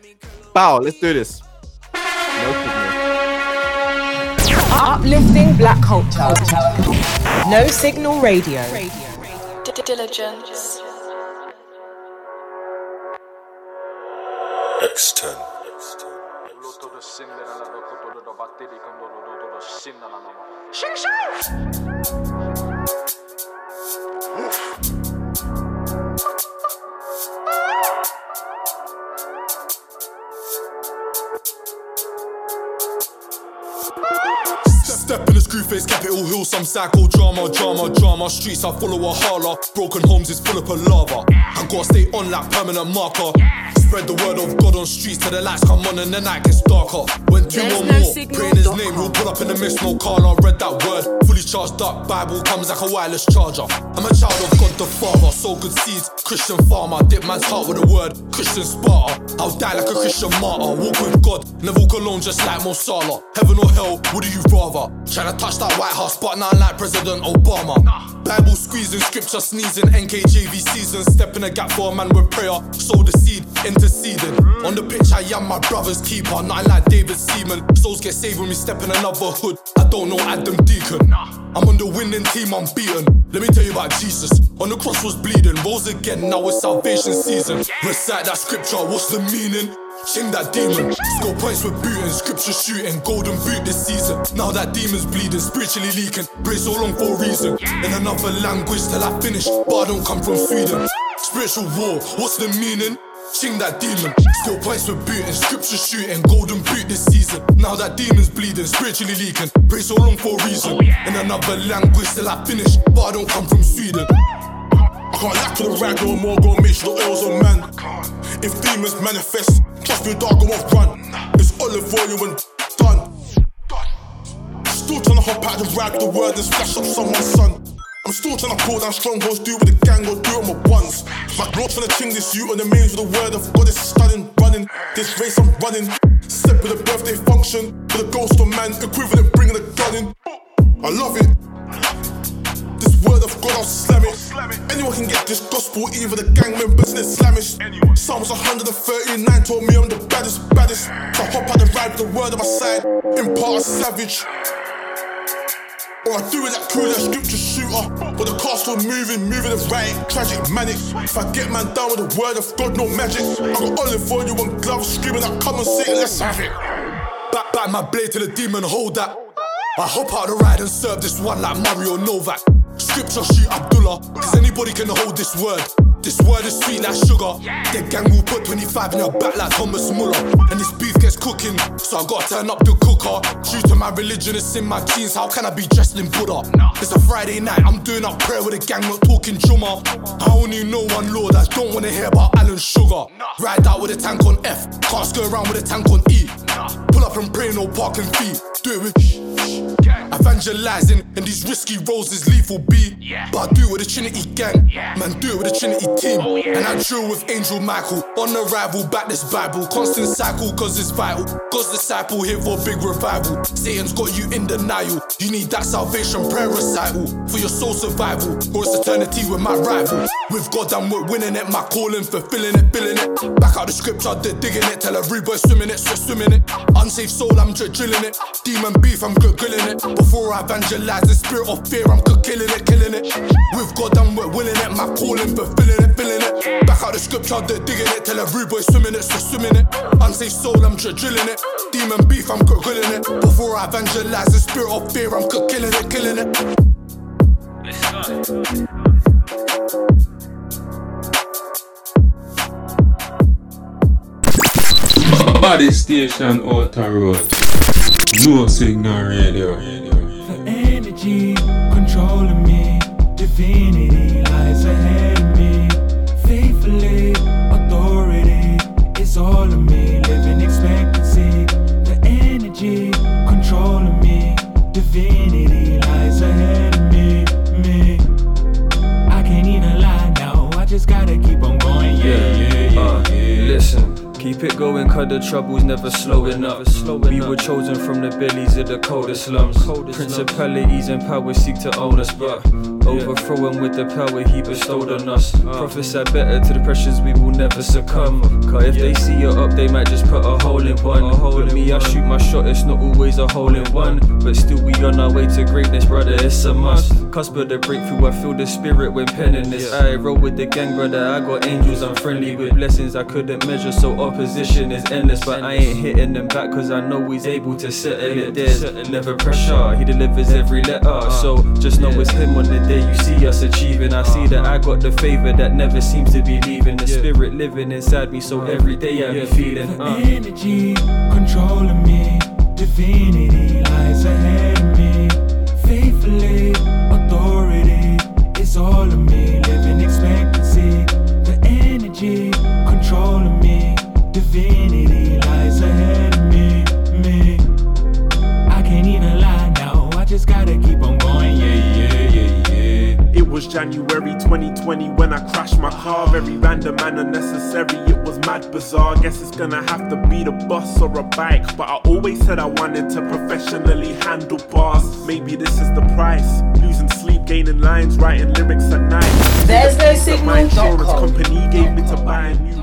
Bow let's do this. No. Uplifting black culture. No signal radio. Diligence. X10. Step in screw face, Capitol Hill, some psycho drama, drama, drama. Streets I follow a holler. Broken homes is full of lava. I gotta stay on like permanent marker. Spread the word of God on streets till the lights come on and the night gets darker. When two There's or no more signal his name, we'll pull up in the mist, no car, I read that word. Fully charged up, Bible comes like a wireless charger. I'm a child of God the Father, sow good seeds, Christian farmer. Dip man's heart with a word, Christian Sparta. I'll die like a Christian martyr, walk with God, never walk alone just like Mo Salah. Heaven or hell, what do you rather? Tryna touch that White House, but not like President Obama. Bible squeezing, scripture sneezing, NKJV season. Step in a gap for a man with prayer, sow the seed, interceding. On the pitch, I am my brother's keeper, nothing like David Seaman. Souls get saved when we step in another hood. I don't know Adam Deacon. I'm on the winning team, I'm beaten. Let me tell you about Jesus. On the cross was bleeding, rose again, now it's salvation season. Recite that scripture, what's the meaning? Ching that demon, score points with booting, scripture shooting, golden boot this season. Now that demon's bleeding, spiritually leaking, pray so long for a reason. In another language till I finish, but I don't come from Sweden. Spiritual war, what's the meaning? Ching that demon, still points with booting, scripture shooting, golden boot this season. Now that demon's bleeding, spiritually leaking, pray so long for a reason. In another language till I finish, but I don't come from Sweden. I can't lack to the right no more, go make sure the oil's on man. If demons manifest, trust me, dog, I won't run. It's olive oil and done. Still tryna hop out the rag, the word and splash up someone's son. I'm still tryna pull down strongholds, do with the gang or do it my ones. My blood tryna ting this you on the mains with the word of God is stunning, running. This race I'm running. Step with a birthday function, for the ghost of man, equivalent bringing a gun in. I love it. Word of God, I'll slam it. Anyone can get this gospel, even the gang members and Islamists. Psalms 139 told me I'm the baddest, baddest. So hop out the ride with the word on my side, impart a savage. Or I do it like cool, that scripture shooter. But the car's still moving, moving the right, tragic, manic. If I get man down with the word of God, no magic. I got olive oil and gloves, screaming out, come and say it, let's have it. Back, back my blade to the demon, hold that. I hop out the ride and serve this one like Mario Novak. Scripture shoot Abdullah, cause anybody can hold this word. This word is sweet like sugar. The gang will put 25 in your back like Thomas Muller. And this beef gets cooking, so I gotta turn up the cooker. True to my religion, it's in my jeans. How can I be dressed in Buddha? It's a Friday night, I'm doing up prayer with the gang, not talking Juma. I only know one Lord, I don't wanna hear about Alan Sugar. Ride out with a tank on F, cars go around with a tank on E. Pull up and pray, no parking fee. Do it with. Evangelizing in these risky roles is lethal B. But I do it with the Trinity gang. Man, do it with the Trinity team. Oh, and I drill with Angel Michael. On arrival, back this Bible. Constant cycle, cause it's vital. God's disciple here for big revival. Satan's got you in denial. You need that salvation prayer recital for your soul survival. Or it's eternity with my rival. With God, I'm winning it. My calling, fulfilling it, filling it. Back out the scripture, they're digging it. Tell every boy swimming it, so swimming it. Unsafe soul, I'm just drilling it. Demon beef, I'm good grilling it. Before I evangelize the spirit of fear, I'm killing it, killing it. With God, I'm willing it. My calling, fulfilling it, filling it. Back out the scripture, they're digging it. Tell every boy swimming it, so swimming it. Unsafe soul, I'm drilling it. Demon beef, I'm grilling it. Before I evangelize the spirit of fear, I'm killing it, killing it. Body station Outer Road. No signal radio. energy controlling me. Divinity Keep it going, cause the trouble's never slowing up. We were chosen from the bellies of the coldest slums. Principalities and power seek to own us, but overthrowing with the power he bestowed on us. Prophesy better to the pressures we will never succumb. Cause if they see you up, they might just put a hole in one. With me, I shoot my shot, it's not always a hole in one. But still, we on our way to greatness, brother, it's a must. Cusp of the breakthrough, I feel the spirit when penning this. I roll with the gang, brother, I got angels, I'm friendly with blessings I couldn't measure, so opposition is endless. But I ain't hitting them back, cause I know he's able to settle it. There's never pressure, he delivers every letter. So just know it's him on the day you see us achieving. I see that I got the favor that never seems to be leaving. The spirit living inside me, so every day I be feeling. Uh. Energy controlling me. Divinity lies ahead of me. Faithfully, authority is all of me. Living. Divinity lies ahead of me. Me. I can't even lie now. I just gotta keep on going. Yeah, yeah, yeah, yeah. It was January 2020 when I crashed my car. Very random and unnecessary, it was mad bizarre. Guess it's gonna have to be the bus or a bike. But I always said I wanted to professionally handle bars. Maybe this is the price. Losing sleep, gaining lines, writing lyrics at night. There's no That my insurance company gave me to buy a new